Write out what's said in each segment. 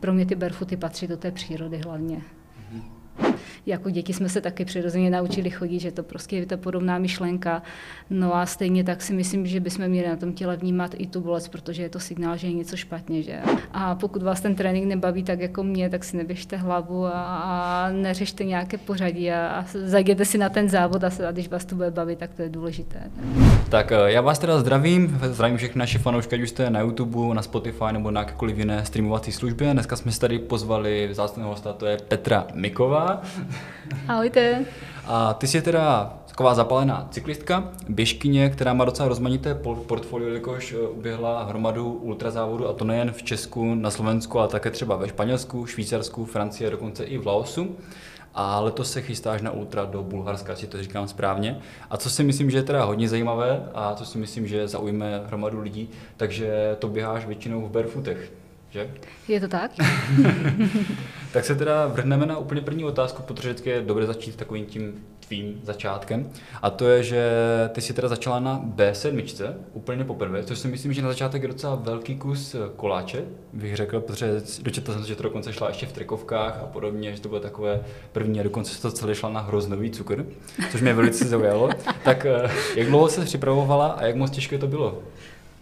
Pro mě ty barefooty patří do té přírody hlavně jako děti jsme se taky přirozeně naučili chodit, že to prostě je ta podobná myšlenka. No a stejně tak si myslím, že bychom měli na tom těle vnímat i tu bolest, protože je to signál, že je něco špatně. Že? A pokud vás ten trénink nebaví tak jako mě, tak si neběžte hlavu a, a neřešte nějaké pořadí a, a zajděte si na ten závod a, a když vás to bude bavit, tak to je důležité. Tak eh, já vás teda zdravím, zdravím všechny naše fanoušky, ať už jste na YouTube, na Spotify nebo na jakékoliv jiné streamovací službě. Dneska jsme si tady pozvali vzácného hosta, to je Petra Miková. Ahojte. A ty jsi teda taková zapalená cyklistka, běžkyně, která má docela rozmanité portfolio, jelikož eh, uběhla hromadu ultrazávodu a to nejen v Česku, na Slovensku, ale také třeba ve Španělsku, Švýcarsku, Francii a dokonce i v Laosu. A letos se chystáš na ultra do Bulharska, si to říkám správně. A co si myslím, že je teda hodně zajímavé a co si myslím, že zaujme hromadu lidí, takže to běháš většinou v barefootech že? Je to tak? tak se teda vrhneme na úplně první otázku, protože vždycky je dobré začít takovým tím tvým začátkem. A to je, že ty jsi teda začala na B7 úplně poprvé, což si myslím, že na začátek je docela velký kus koláče, bych řekl, protože dočetl jsem, že to dokonce šla ještě v trikovkách a podobně, že to bylo takové první a dokonce to celé šla na hroznový cukr, což mě velice zaujalo. tak eh, jak dlouho se připravovala a jak moc těžké to bylo?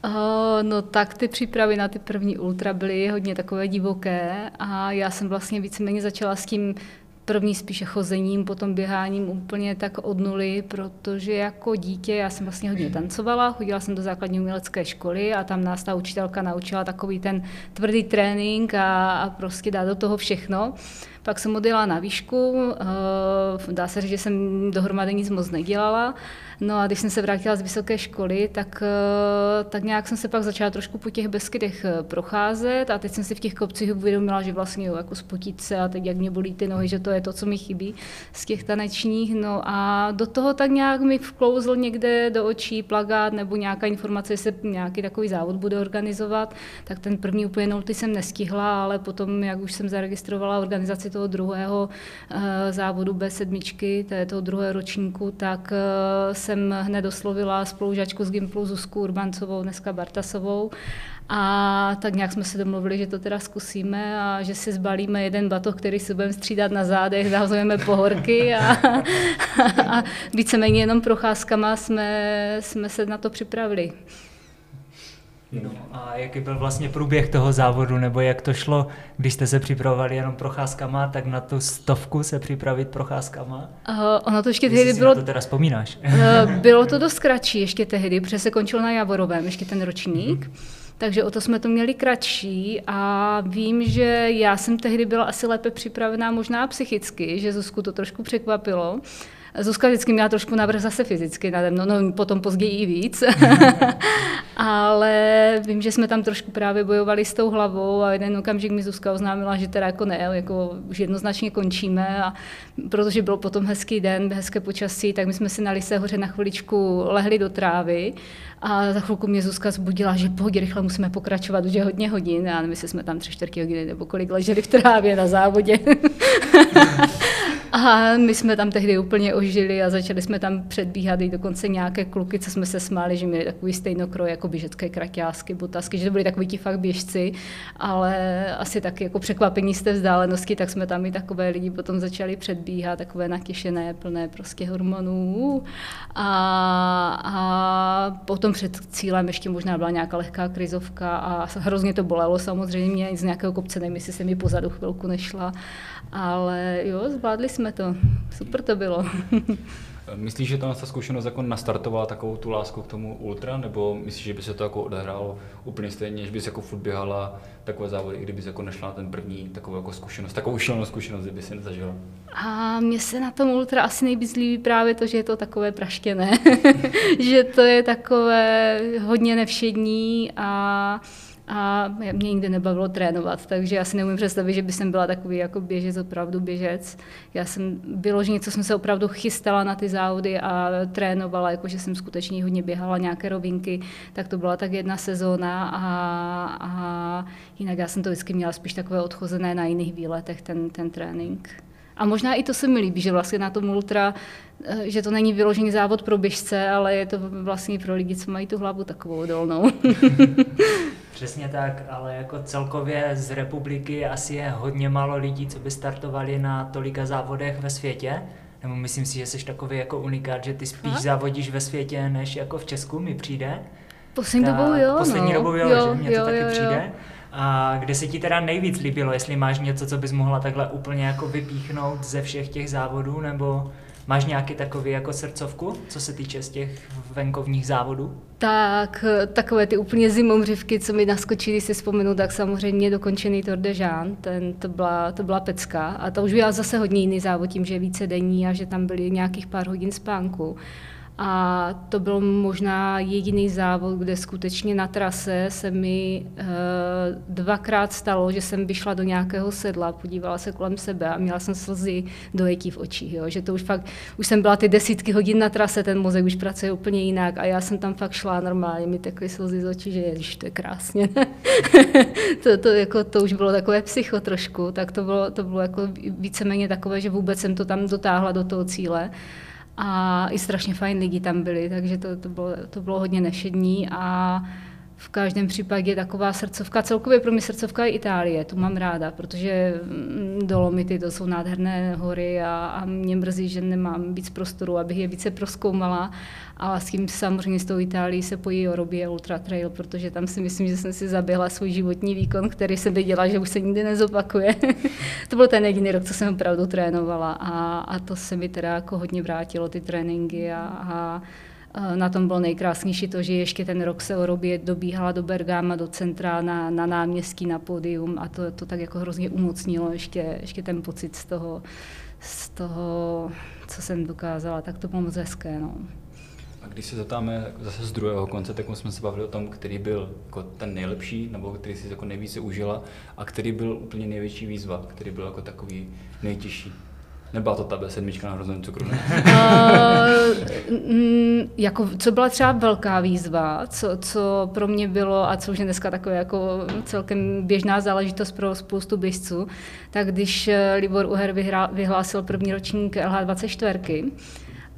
Uh, no tak ty přípravy na ty první ultra byly hodně takové divoké a já jsem vlastně víceméně začala s tím první spíše chozením, potom běháním úplně tak od nuly, protože jako dítě já jsem vlastně hodně tancovala, chodila jsem do základní umělecké školy a tam nás ta učitelka naučila takový ten tvrdý trénink a, a prostě dát do toho všechno. Pak jsem odjela na výšku, uh, dá se říct, že jsem dohromady nic moc nedělala. No a když jsem se vrátila z vysoké školy, tak, eh, tak nějak jsem se pak začala trošku po těch Beskydech eh, procházet a teď jsem si v těch kopcích uvědomila, že vlastně jo, jako spotit se a teď jak mě bolí ty nohy, že to je to, co mi chybí z těch tanečních. No a do toho tak nějak mi vklouzl někde do očí plagát nebo nějaká informace, že se nějaký takový závod bude organizovat, tak ten první úplně nulty jsem nestihla, ale potom, jak už jsem zaregistrovala organizaci toho druhého uh, závodu B7, toho druhého ročníku, tak se jsem hned oslovila spolužačku z Gimplu Zuzku Urbancovou, dneska Bartasovou. A tak nějak jsme se domluvili, že to teda zkusíme a že si zbalíme jeden batoh, který si budeme střídat na zádech, zahazujeme pohorky a, a, a víceméně jenom procházkama jsme, jsme se na to připravili. No a jaký byl vlastně průběh toho závodu, nebo jak to šlo, když jste se připravovali jenom procházkama, tak na tu stovku se připravit procházkama? Uh, ono to ještě tehdy bylo... to teda vzpomínáš? Uh, bylo to dost kratší ještě tehdy, protože se končil na Javorovém, ještě ten ročník. Mm-hmm. Takže o to jsme to měli kratší a vím, že já jsem tehdy byla asi lépe připravená možná psychicky, že Zuzku to trošku překvapilo. Zuzka vždycky měla trošku navrh zase fyzicky nade mnou, no potom později i víc. Ale vím, že jsme tam trošku právě bojovali s tou hlavou a jeden okamžik mi Zuzka oznámila, že teda jako ne, jako už jednoznačně končíme a protože byl potom hezký den, hezké počasí, tak my jsme si na Lise hoře na chviličku lehli do trávy a za chvilku mě Zuzka zbudila, že pohodě, rychle musíme pokračovat, už je hodně hodin a my jsme tam tři čtvrtě hodiny nebo kolik leželi v trávě na závodě. A my jsme tam tehdy úplně ožili a začali jsme tam předbíhat i dokonce nějaké kluky, co jsme se smáli, že měli takový stejnokroj jako běžecké kraťásky, botasky, že to byli takový ti fakt běžci, ale asi taky jako překvapení z té vzdálenosti, tak jsme tam i takové lidi potom začali předbíhat, takové natěšené, plné prostě hormonů. A, a potom před cílem ještě možná byla nějaká lehká krizovka a hrozně to bolelo samozřejmě, z nějakého kopce, nevím, jestli se mi pozadu chvilku nešla, ale jo, zvládli jsme to. Super to bylo. Myslíš, že ta zkušenost jako nastartovala takovou tu lásku k tomu ultra, nebo myslíš, že by se to jako odehrálo úplně stejně, že bys jako furt běhala takové závody, i kdybys jako nešla na ten první takovou jako zkušenost, takovou šílenou zkušenost, kdyby si nezažila? A mně se na tom ultra asi nejvíc líbí právě to, že je to takové praštěné, že to je takové hodně nevšední a a mě nikdy nebavilo trénovat, takže já si neumím představit, že by jsem byla takový jako běžec, opravdu běžec. Já jsem vyloženě, co jsem se opravdu chystala na ty závody a trénovala, jakože jsem skutečně hodně běhala nějaké rovinky, tak to byla tak jedna sezóna a, a jinak já jsem to vždycky měla spíš takové odchozené na jiných výletech, ten, ten trénink. A možná i to se mi líbí, že vlastně na tom ultra, eh, že to není vyložený závod pro běžce, ale je to vlastně pro lidi, co mají tu hlavu takovou dolnou. Přesně tak, ale jako celkově z republiky asi je hodně málo lidí, co by startovali na tolika závodech ve světě. Nebo myslím si, že jsi takový jako unikát, že ty spíš a? závodíš ve světě, než jako v Česku mi přijde. Poslední dobou jo, Poslední no. dobou jo, jo že mně to taky jo, přijde. Jo. A kde se ti teda nejvíc líbilo, jestli máš něco, co bys mohla takhle úplně jako vypíchnout ze všech těch závodů, nebo máš nějaký takový jako srdcovku, co se týče z těch venkovních závodů? Tak takové ty úplně zimomřivky, co mi naskočily, si vzpomenu, tak samozřejmě dokončený Tour de Jean, ten, to, byla, to byla pecka. A to už byla zase hodně jiný závod tím, že je více denní a že tam byly nějakých pár hodin spánku. A to byl možná jediný závod, kde skutečně na trase se mi e, dvakrát stalo, že jsem vyšla do nějakého sedla, podívala se kolem sebe a měla jsem slzy dojetí v očích. Jo? Že to už fakt, už jsem byla ty desítky hodin na trase, ten mozek už pracuje úplně jinak a já jsem tam fakt šla normálně, mi takové slzy z očí, že ježiš, to je krásně. to, to, jako, to už bylo takové psycho trošku, tak to bylo, to bylo jako víceméně takové, že vůbec jsem to tam dotáhla do toho cíle a i strašně fajn lidi tam byli, takže to, to, bylo, to bylo hodně nešední a v každém případě taková srdcovka, celkově pro mě srdcovka je Itálie, tu mám ráda, protože mm, Dolomity to jsou nádherné hory a, a mě mrzí, že nemám víc prostoru, abych je více proskoumala. A s tím samozřejmě s tou Itálií se pojí o Robie Ultra Trail, protože tam si myslím, že jsem si zaběhla svůj životní výkon, který jsem věděla, že už se nikdy nezopakuje. to byl ten jediný rok, co jsem opravdu trénovala a, a to se mi teda jako hodně vrátilo, ty tréninky a, a na tom bylo nejkrásnější to, že ještě ten rok se Orobě dobíhala do Bergama, do centra, na, na náměstí, na pódium a to, to tak jako hrozně umocnilo ještě, ještě ten pocit z toho, z toho, co jsem dokázala, tak to bylo moc hezké. No. A když se zeptáme zase z druhého konce, tak jsme se bavili o tom, který byl jako ten nejlepší, nebo který si jako nejvíce užila a který byl úplně největší výzva, který byl jako takový nejtěžší. Nebyla to ta B7 na hroznou cukru, ne? uh, jako, co byla třeba velká výzva, co, co pro mě bylo a co už je dneska takové jako celkem běžná záležitost pro spoustu běžců, tak když eh, Libor Uher vyhlásil první ročník LH24,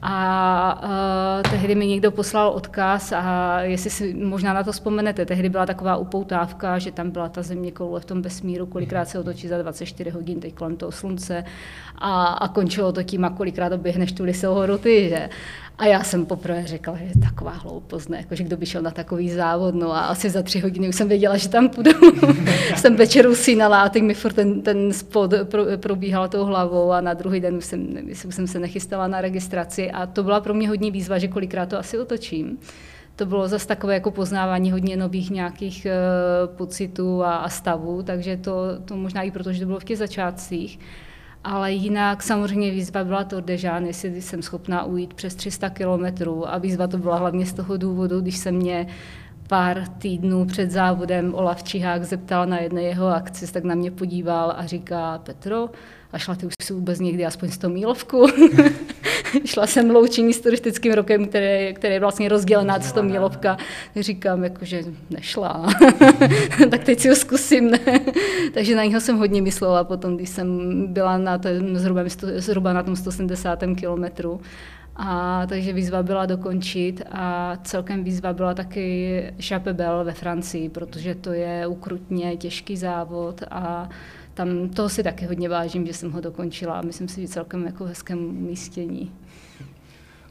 a uh, tehdy mi někdo poslal odkaz a jestli si možná na to vzpomenete, tehdy byla taková upoutávka, že tam byla ta země koule v tom vesmíru, kolikrát se otočí za 24 hodin teď kolem toho slunce a, a končilo to tím, a kolikrát oběhneš tu Lisou horu ty, že? A já jsem poprvé řekla, že je taková hloupost, ne? Jako, že kdo by šel na takový závod, no a asi za tři hodiny už jsem věděla, že tam půjdu. jsem večer usínala a teď mi furt ten, ten spod pro, probíhal tou hlavou a na druhý den už jsem, už jsem se nechystala na registraci a to byla pro mě hodně výzva, že kolikrát to asi otočím to bylo zase takové jako poznávání hodně nových nějakých uh, pocitů a, a stavů, takže to, to možná i proto, že to bylo v těch začátcích. Ale jinak samozřejmě výzva byla to Dežán, jestli jsem schopná ujít přes 300 kilometrů. A výzva to byla hlavně z toho důvodu, když se mě pár týdnů před závodem Olaf Čihák zeptal na jedné jeho akci, tak na mě podíval a říká, Petro, a šla ty už si vůbec někdy aspoň 100 mílovku. šla jsem loučení s turistickým rokem, který, který je vlastně rozdělená 100 mílovka. Říkám, jako, že nešla. tak teď si ho zkusím. Ne? Takže na něho jsem hodně myslela potom, když jsem byla na tom, zhruba, zhruba na tom 170 kilometru. A takže výzva byla dokončit a celkem výzva byla taky Chapebel ve Francii, protože to je ukrutně těžký závod a tam toho si taky hodně vážím, že jsem ho dokončila a myslím si, že celkem jako hezkém umístění.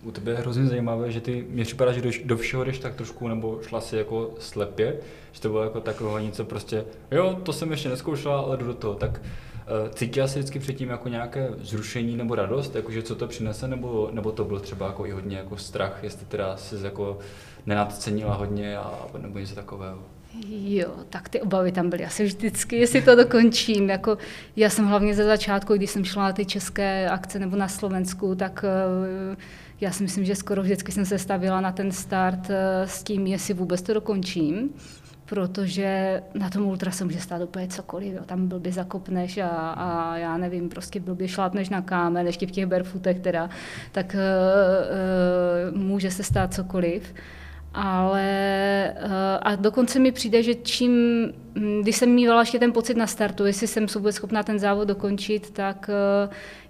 U tebe je hrozně zajímavé, že ty, mě připadá, že do, do všeho jdeš tak trošku, nebo šla si jako slepě, že to bylo jako takové něco prostě, jo, to jsem ještě neskoušela, ale jdu do toho, tak uh, cítila jsi vždycky předtím jako nějaké zrušení nebo radost, jakože co to přinese, nebo, nebo to byl třeba jako i hodně jako strach, jestli teda jsi jako nenadcenila hodně a, nebo něco takového? Jo, tak ty obavy tam byly asi vždycky, jestli to dokončím. Jako, já jsem hlavně ze začátku, když jsem šla na ty české akce nebo na Slovensku, tak uh, já si myslím, že skoro vždycky jsem se stavila na ten start uh, s tím, jestli vůbec to dokončím protože na tom ultra se může stát úplně cokoliv. Jo. Tam blbě zakopneš a, a já nevím, prostě blbě šlápneš na kámen, ještě v těch barefootech teda, tak uh, uh, může se stát cokoliv ale a dokonce mi přijde, že čím, hm, když jsem mývala ještě ten pocit na startu, jestli jsem vůbec schopná ten závod dokončit, tak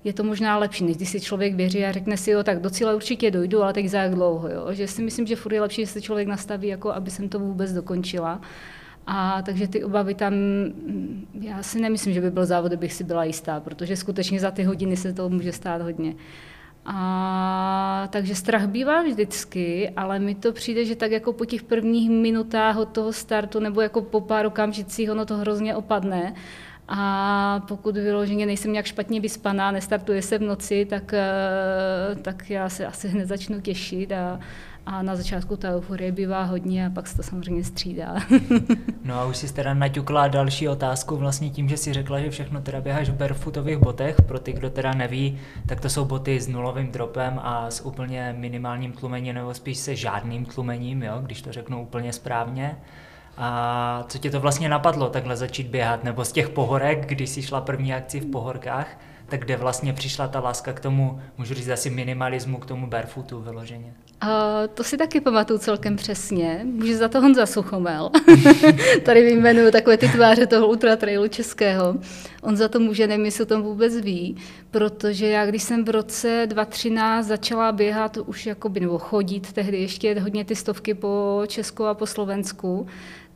je to možná lepší, než když si člověk věří a řekne si, jo, tak do cíle určitě dojdu, ale teď za jak dlouho. Jo? Že si myslím, že furt je lepší, že se člověk nastaví, jako aby jsem to vůbec dokončila. A takže ty obavy tam, já si nemyslím, že by byl závod, bych si byla jistá, protože skutečně za ty hodiny se to může stát hodně. A, takže strach bývá vždycky, ale mi to přijde, že tak jako po těch prvních minutách od toho startu nebo jako po pár okamžicích ono to hrozně opadne. A pokud vyloženě nejsem nějak špatně vyspaná, nestartuje se v noci, tak, eh, tak já se asi hned začnu těšit a, a na začátku ta euforie bývá hodně a pak se to samozřejmě střídá. no a už si teda naťukla další otázku vlastně tím, že si řekla, že všechno teda běháš v barefootových botech. Pro ty, kdo teda neví, tak to jsou boty s nulovým dropem a s úplně minimálním tlumením nebo spíš se žádným tlumením, jo, když to řeknu úplně správně. A co tě to vlastně napadlo takhle začít běhat? Nebo z těch pohorek, když jsi šla první akci v pohorkách, tak kde vlastně přišla ta láska k tomu, můžu říct asi minimalismu, k tomu barefootu vyloženě? Uh, to si taky pamatuju celkem přesně. Může za to Honza Suchomel. Tady vyjmenuju takové ty tváře toho ultra trailu českého. On za to může, nevím, jestli o tom vůbec ví, protože já, když jsem v roce 2013 začala běhat už jakoby, nebo chodit, tehdy ještě hodně ty stovky po Česku a po Slovensku,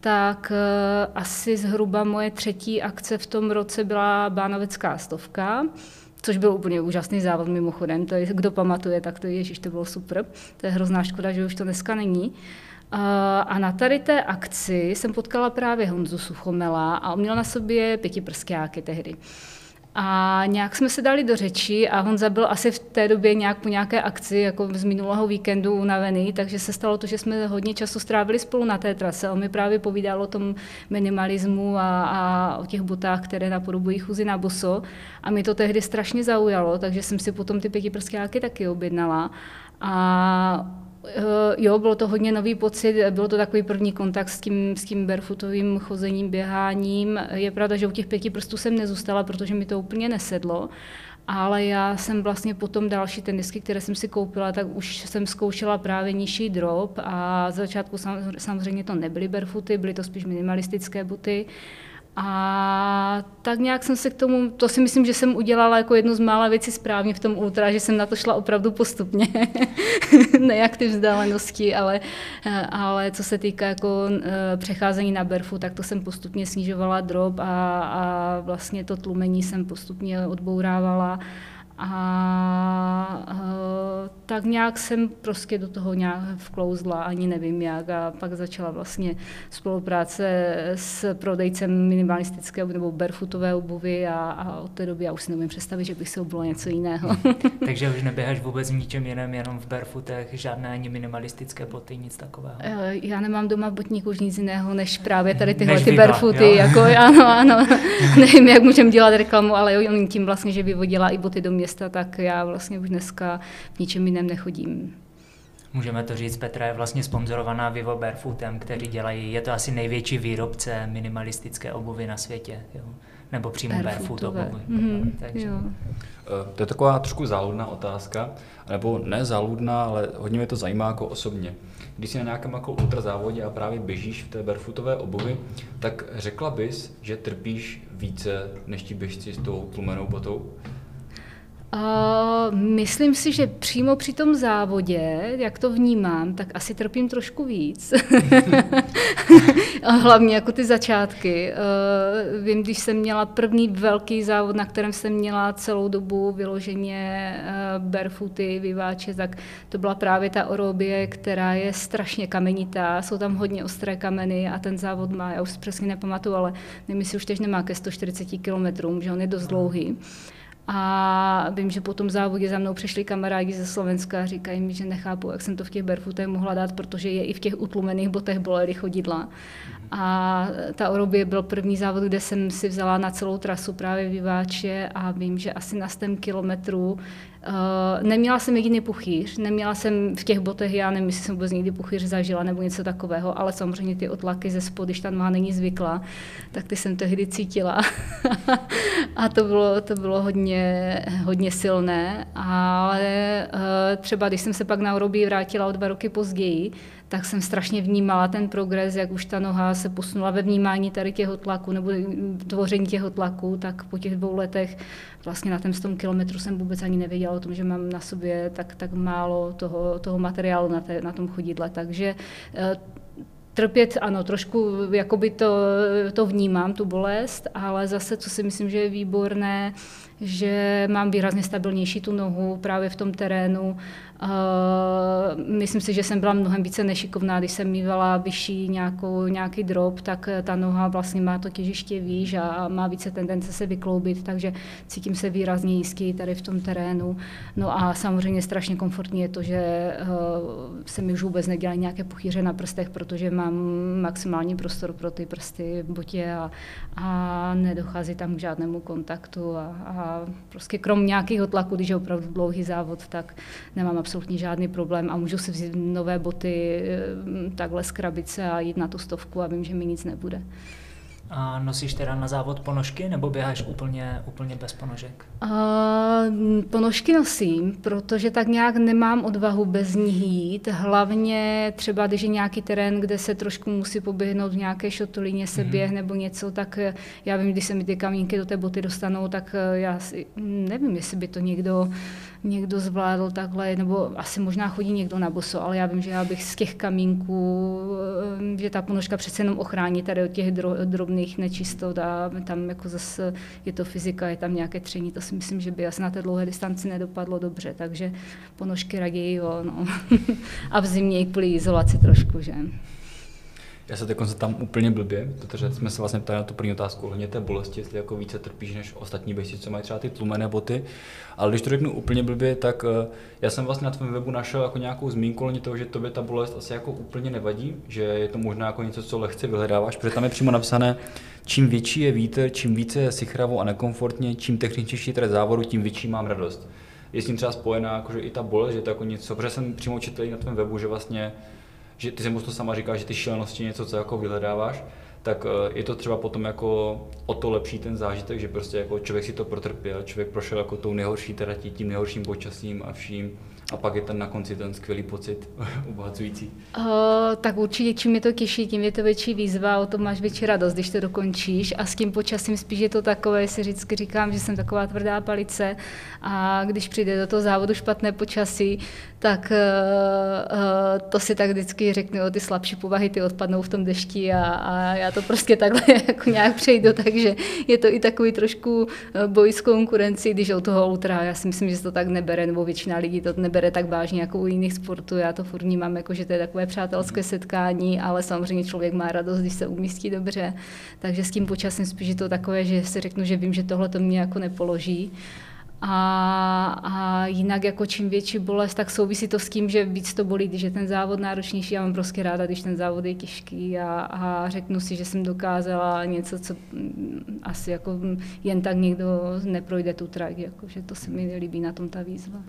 tak uh, asi zhruba moje třetí akce v tom roce byla Bánovecká stovka což byl úplně úžasný závod mimochodem. To je, kdo pamatuje, tak to je, ježiš, to bylo super. To je hrozná škoda, že už to dneska není. A na tady té akci jsem potkala právě Honzu Suchomela a on měl na sobě pětiprskáky tehdy. A nějak jsme se dali do řeči a Honza byl asi v té době nějak po nějaké akci, jako z minulého víkendu unavený, takže se stalo to, že jsme hodně času strávili spolu na té trase. On mi právě povídal o tom minimalismu a, a o těch botách, které napodobují chůzi na boso. A mi to tehdy strašně zaujalo, takže jsem si potom ty pětiprskáky taky objednala. A jo, bylo to hodně nový pocit, bylo to takový první kontakt s tím, s tím barefootovým chozením, běháním. Je pravda, že u těch pěti prstů jsem nezůstala, protože mi to úplně nesedlo. Ale já jsem vlastně potom další tenisky, které jsem si koupila, tak už jsem zkoušela právě nižší drop a z začátku samozřejmě to nebyly barefooty, byly to spíš minimalistické boty. A tak nějak jsem se k tomu, to si myslím, že jsem udělala jako jednu z mála věcí správně v tom ultra, že jsem na to šla opravdu postupně. ne jak ty vzdálenosti, ale, ale co se týká jako eh, přecházení na berfu, tak to jsem postupně snižovala drop a, a vlastně to tlumení jsem postupně odbourávala. A uh, tak nějak jsem prostě do toho nějak vklouzla, ani nevím jak. A pak začala vlastně spolupráce s prodejcem minimalistické nebo barefootové obuvy a, a od té doby já už si nevím představit, že bych si oblila něco jiného. Takže už neběháš vůbec ničem jiném, jenom v barefootech, žádné ani minimalistické boty, nic takového? Uh, já nemám doma botník už nic jiného, než právě tady tyhle ty barefooty. Jako, ano, ano. nevím, jak můžeme dělat reklamu, ale on tím vlastně, že vyvodila i boty do mě města, tak já vlastně už dneska v ničem jiném nechodím. Můžeme to říct, Petra je vlastně sponzorovaná Vivo Barefootem, který dělají, je to asi největší výrobce minimalistické obuvy na světě. Jo? Nebo přímo barefoot obuvi. Mm-hmm, takže. Jo. Eh, to je taková trošku záludná otázka, nebo ne záludná, ale hodně mě to zajímá jako osobně. Když jsi na nějakém jako ultrazávodě a právě běžíš v té barefootové obuvi, tak řekla bys, že trpíš více než ti běžci s tou tlumenou botou? Uh, myslím si, že přímo při tom závodě, jak to vnímám, tak asi trpím trošku víc. Hlavně jako ty začátky. Uh, vím, když jsem měla první velký závod, na kterém jsem měla celou dobu vyloženě uh, barefooty, vyváče, tak to byla právě ta orobie, která je strašně kamenitá. Jsou tam hodně ostré kameny a ten závod má, já už přesně nepamatuju, ale nevím, jestli už teď nemá ke 140 kilometrům, že on je dost dlouhý. A vím, že po tom závodě za mnou přišli kamarádi ze Slovenska a říkají mi, že nechápu, jak jsem to v těch barefootech mohla dát, protože je i v těch utlumených botech bolely chodidla. A ta Orobie byl první závod, kde jsem si vzala na celou trasu právě vyváče a vím, že asi na 100 kilometrů Uh, neměla jsem jediný puchýř, neměla jsem v těch botech, já nevím, jestli jsem vůbec někdy puchýř zažila nebo něco takového, ale samozřejmě ty otlaky ze spod, když tam má není zvykla, tak ty jsem tehdy cítila. a to bylo, to bylo hodně, hodně silné, ale uh, třeba když jsem se pak na Orobí vrátila o dva roky později, tak jsem strašně vnímala ten progres, jak už ta noha se posunula ve vnímání tady těho tlaku nebo tvoření těho tlaku, tak po těch dvou letech vlastně na tom 100 kilometru jsem vůbec ani nevěděla o tom, že mám na sobě tak, tak málo toho, toho materiálu na, té, na tom chodidle. Takže eh, trpět, ano, trošku jakoby to, to vnímám, tu bolest, ale zase, co si myslím, že je výborné, že mám výrazně stabilnější tu nohu právě v tom terénu myslím si, že jsem byla mnohem více nešikovná, když jsem mývala vyšší nějakou, nějaký drop, tak ta noha vlastně má to těžiště výš a má více tendence se vykloubit, takže cítím se výrazně jistý tady v tom terénu. No a samozřejmě strašně komfortní je to, že uh, se mi už vůbec nedělají nějaké puchýře na prstech, protože mám maximální prostor pro ty prsty v botě a, a nedochází tam k žádnému kontaktu a, a prostě krom nějakého tlaku, když je opravdu dlouhý závod, tak nemám absolutně žádný problém a můžu si vzít nové boty eh, takhle z krabice a jít na tu stovku a vím, že mi nic nebude. A nosíš teda na závod ponožky nebo běháš úplně, úplně bez ponožek? A, ponožky nosím, protože tak nějak nemám odvahu bez nich jít. Hlavně třeba, když je nějaký terén, kde se trošku musí poběhnout v nějaké šotolíně se mm-hmm. běh nebo něco, tak eh, já vím, když se mi ty kamínky do té boty dostanou, tak eh, já si, nevím, jestli by to někdo někdo zvládl takhle, nebo asi možná chodí někdo na boso, ale já vím, že já bych z těch kamínků, že ta ponožka přece jenom ochrání tady od těch drobných nečistot a tam jako zase je to fyzika, je tam nějaké tření, to si myslím, že by asi na té dlouhé distanci nedopadlo dobře, takže ponožky raději jo, no. a v zimě i kvůli izolaci trošku, že. Já se teď tam úplně blbě, protože jsme se vlastně ptali na tu první otázku ohledně té bolesti, jestli jako více trpíš než ostatní běžci, co mají třeba ty tlumené boty. Ale když to řeknu úplně blbě, tak eh, já jsem vlastně na tvém webu našel jako nějakou zmínku ohledně toho, že tobě ta bolest asi jako úplně nevadí, že je to možná jako něco, co lehce vyhledáváš, protože tam je přímo napsané, čím větší je vítr, čím více je sichravo a nekomfortně, čím techničtější je závodu, tím větší mám radost. Je s tím třeba spojená jakože i ta bolest, že to jako něco, protože jsem přímo četl na tvém webu, že vlastně že ty si to sama říkáš, že ty šílenosti něco, co jako vyhledáváš, tak eh, je to třeba potom jako o to lepší ten zážitek, že prostě jako člověk si to protrpěl, člověk prošel jako tou nejhorší tratí, tím nejhorším počasím a vším a pak je ten na konci ten skvělý pocit, obohacující. Uh, tak určitě, čím je to těžší, tím je to větší výzva, o tom máš větší radost, když to dokončíš. A s tím počasím spíš je to takové, si vždycky říkám, že jsem taková tvrdá palice a když přijde do toho závodu špatné počasí, tak uh, uh, to si tak vždycky řeknu, ty slabší povahy, ty odpadnou v tom dešti a, a já to prostě takhle jako nějak přejdu, takže je to i takový trošku boj s konkurencí, když o toho ultra, já si myslím, že to tak nebere, nebo většina lidí to nebere nebere tak vážně jako u jiných sportů. Já to furt vnímám jako, že to je takové přátelské setkání, ale samozřejmě člověk má radost, když se umístí dobře. Takže s tím počasem spíš je to takové, že si řeknu, že vím, že tohle to mě jako nepoloží. A, a jinak jako čím větší bolest, tak souvisí to s tím, že víc to bolí, když je ten závod náročnější. Já mám prostě ráda, když ten závod je těžký a, a řeknu si, že jsem dokázala něco, co mm, asi jako jen tak někdo neprojde tu trať, jako, že to se mi líbí na tom ta výzva.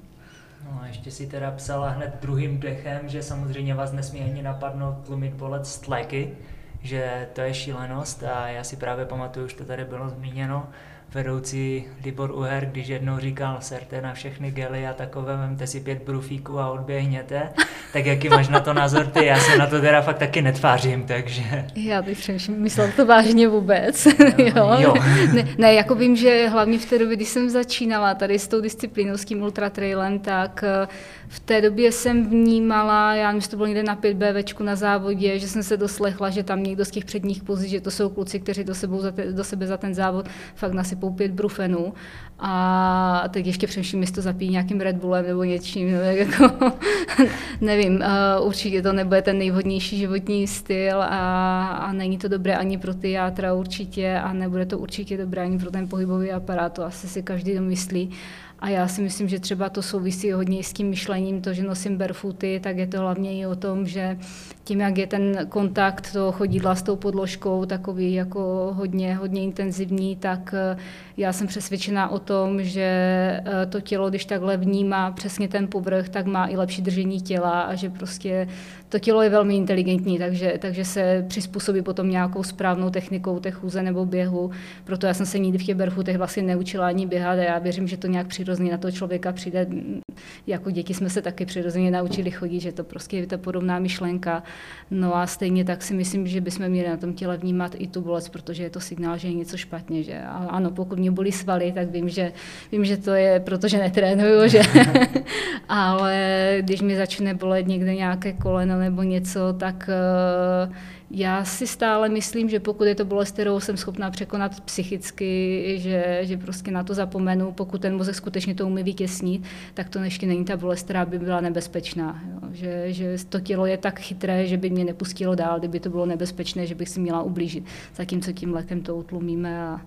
No a ještě si teda psala hned druhým dechem, že samozřejmě vás nesmí ani napadnout tlumit bolet z tleky, že to je šílenost a já si právě pamatuju, už to tady bylo zmíněno, vedoucí Libor Uher, když jednou říkal, serte na všechny gely a takové, vemte si pět brufíků a odběhněte, tak jaký máš na to názor ty? Já se na to teda fakt taky netvářím, takže... Já bych přemýšlím, myslel to vážně vůbec. jo. jo. Ne, ne, jako vím, že hlavně v té době, když jsem začínala tady s tou disciplínou, s tím ultratrailem, tak eh, v té době jsem vnímala, já nevím, že to bylo někde na 5B na závodě, že jsem se doslechla, že tam někdo z těch předních pozic, že to jsou kluci, kteří do, sebou za te, do sebe za ten závod fakt nasypou pět brufenů. A teď ještě přemýšlím, jestli to zapíjí nějakým Red Bullem nebo něčím, jako, nevím, uh, určitě to nebude ten nejvhodnější životní styl a, a není to dobré ani pro ty játra určitě a nebude to určitě dobré ani pro ten pohybový aparát, to asi si každý domyslí. A já si myslím, že třeba to souvisí hodně s tím myšlením, to, že nosím barefooty, tak je to hlavně i o tom, že tím, jak je ten kontakt toho chodidla s tou podložkou takový jako hodně, hodně intenzivní, tak eh, já jsem přesvědčená o tom, že eh, to tělo, když takhle vnímá přesně ten povrch, tak má i lepší držení těla a že prostě to tělo je velmi inteligentní, takže, takže se přizpůsobí potom nějakou správnou technikou té chůze nebo běhu. Proto já jsem se nikdy v těch barefootech vlastně neučila ani běhat a já věřím, že to nějak přirozeně přirozeně na toho člověka přijde. Jako děti jsme se taky přirozeně naučili chodit, že to prostě je ta podobná myšlenka. No a stejně tak si myslím, že bychom měli na tom těle vnímat i tu bolest, protože je to signál, že je něco špatně. Že? A ano, pokud mě bolí svaly, tak vím, že, vím, že to je, protože netrénuju, že? ale když mi začne bolet někde nějaké koleno nebo něco, tak uh, já si stále myslím, že pokud je to bolest, kterou jsem schopná překonat psychicky, že, že prostě na to zapomenu, pokud ten mozek skutečně to umí vytěsnit, tak to ještě není ta bolest, která by byla nebezpečná. Jo. Že, že to tělo je tak chytré, že by mě nepustilo dál, kdyby to bylo nebezpečné, že bych si měla ublížit. Zatímco tím lékem to utlumíme a,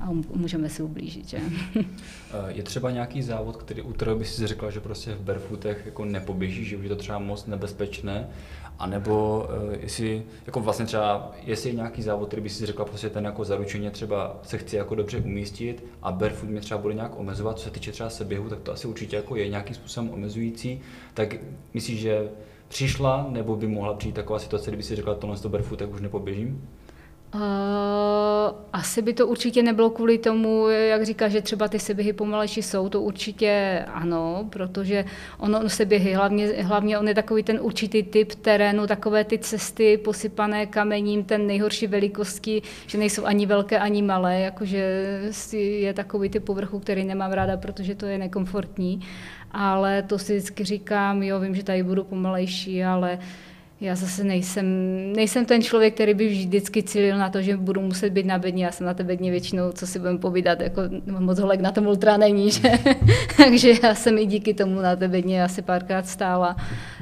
a můžeme si ublížit. Že? Je třeba nějaký závod, který, u kterého by si řekla, že prostě v barefootech jako nepoběží, že už je to třeba moc nebezpečné a nebo uh, jestli, jako vlastně třeba, jestli je nějaký závod, který by si řekla, prostě ten jako zaručeně třeba se chci jako dobře umístit a barefoot mě třeba bude nějak omezovat, co se týče třeba seběhu, tak to asi určitě jako je nějakým způsobem omezující, tak myslíš, že přišla nebo by mohla přijít taková situace, kdyby si řekla, tohle to barefoot, tak už nepoběžím? Uh, asi by to určitě nebylo kvůli tomu, jak říká, že třeba ty seběhy pomalejší jsou, to určitě ano, protože ono seběhy, hlavně, hlavně on je takový ten určitý typ terénu, takové ty cesty posypané kamením, ten nejhorší velikosti, že nejsou ani velké, ani malé, jakože je takový typ povrchu, který nemám ráda, protože to je nekomfortní, ale to si vždycky říkám, jo, vím, že tady budu pomalejší, ale já zase nejsem, nejsem ten člověk, který by vždycky cílil na to, že budu muset být na bedně. Já jsem na té bedně většinou, co si budeme povídat, jako moc holek na tom ultra není, že? Takže já jsem i díky tomu na té bedně asi párkrát stála,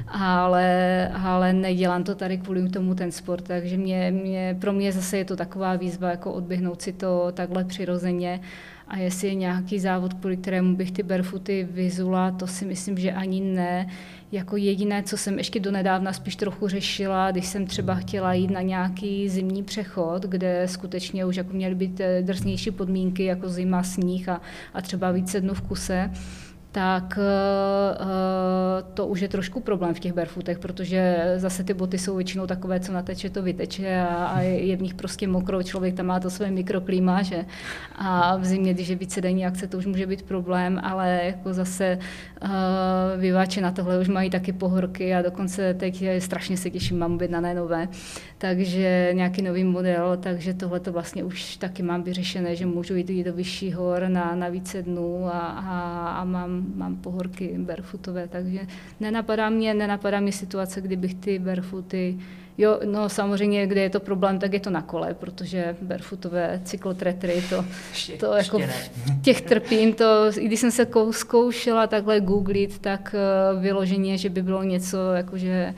ale, ale nedělám to tady kvůli tomu ten sport, takže mě, mě, pro mě zase je to taková výzva, jako odběhnout si to takhle přirozeně a jestli je nějaký závod, kvůli kterému bych ty barefooty vyzula, to si myslím, že ani ne. Jako jediné, co jsem ještě donedávna spíš trochu řešila, když jsem třeba chtěla jít na nějaký zimní přechod, kde skutečně už jako měly být eh, drsnější podmínky, jako zima, sníh a, a třeba více dnů v kuse, tak eh, eh, to už je trošku problém v těch barefootech, protože zase ty boty jsou většinou takové, co nateče, to vyteče a, a je v nich prostě mokro, člověk tam má to své mikroklíma, že? A v zimě, když je více denní akce, to už může být problém, ale jako zase uh, vyváče na tohle už mají taky pohorky a dokonce teď strašně se těším, mám objednané nové, takže nějaký nový model, takže tohle to vlastně už taky mám vyřešené, že můžu jít do vyšší hor na, na více dnů a, a, a mám mám pohorky barefootové, takže nenapadá mě, nenapadá mě situace, kdybych ty barefooty Jo, no samozřejmě, kde je to problém, tak je to na kole, protože barefootové cyklotretry, to, to jako těch trpím, to, i když jsem se zkoušela takhle googlit, tak uh, vyloženě, že by bylo něco, jakože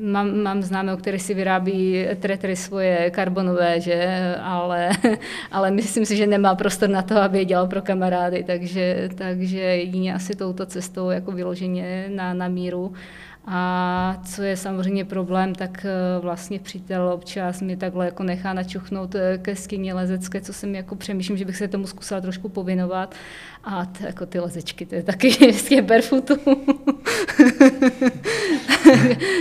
mám, mám známého, který si vyrábí tretry svoje karbonové, že? Ale, ale myslím si, že nemá prostor na to, aby je dělal pro kamarády, takže, takže jedině asi touto cestou jako vyloženě na, na míru. A co je samozřejmě problém, tak eh, vlastně přítel občas mi takhle jako nechá načuchnout eh, ke skině lezecké, co jsem jako přemýšlím, že bych se tomu zkusila trošku povinovat. A t, jako ty lezečky, to je taky z barefootu.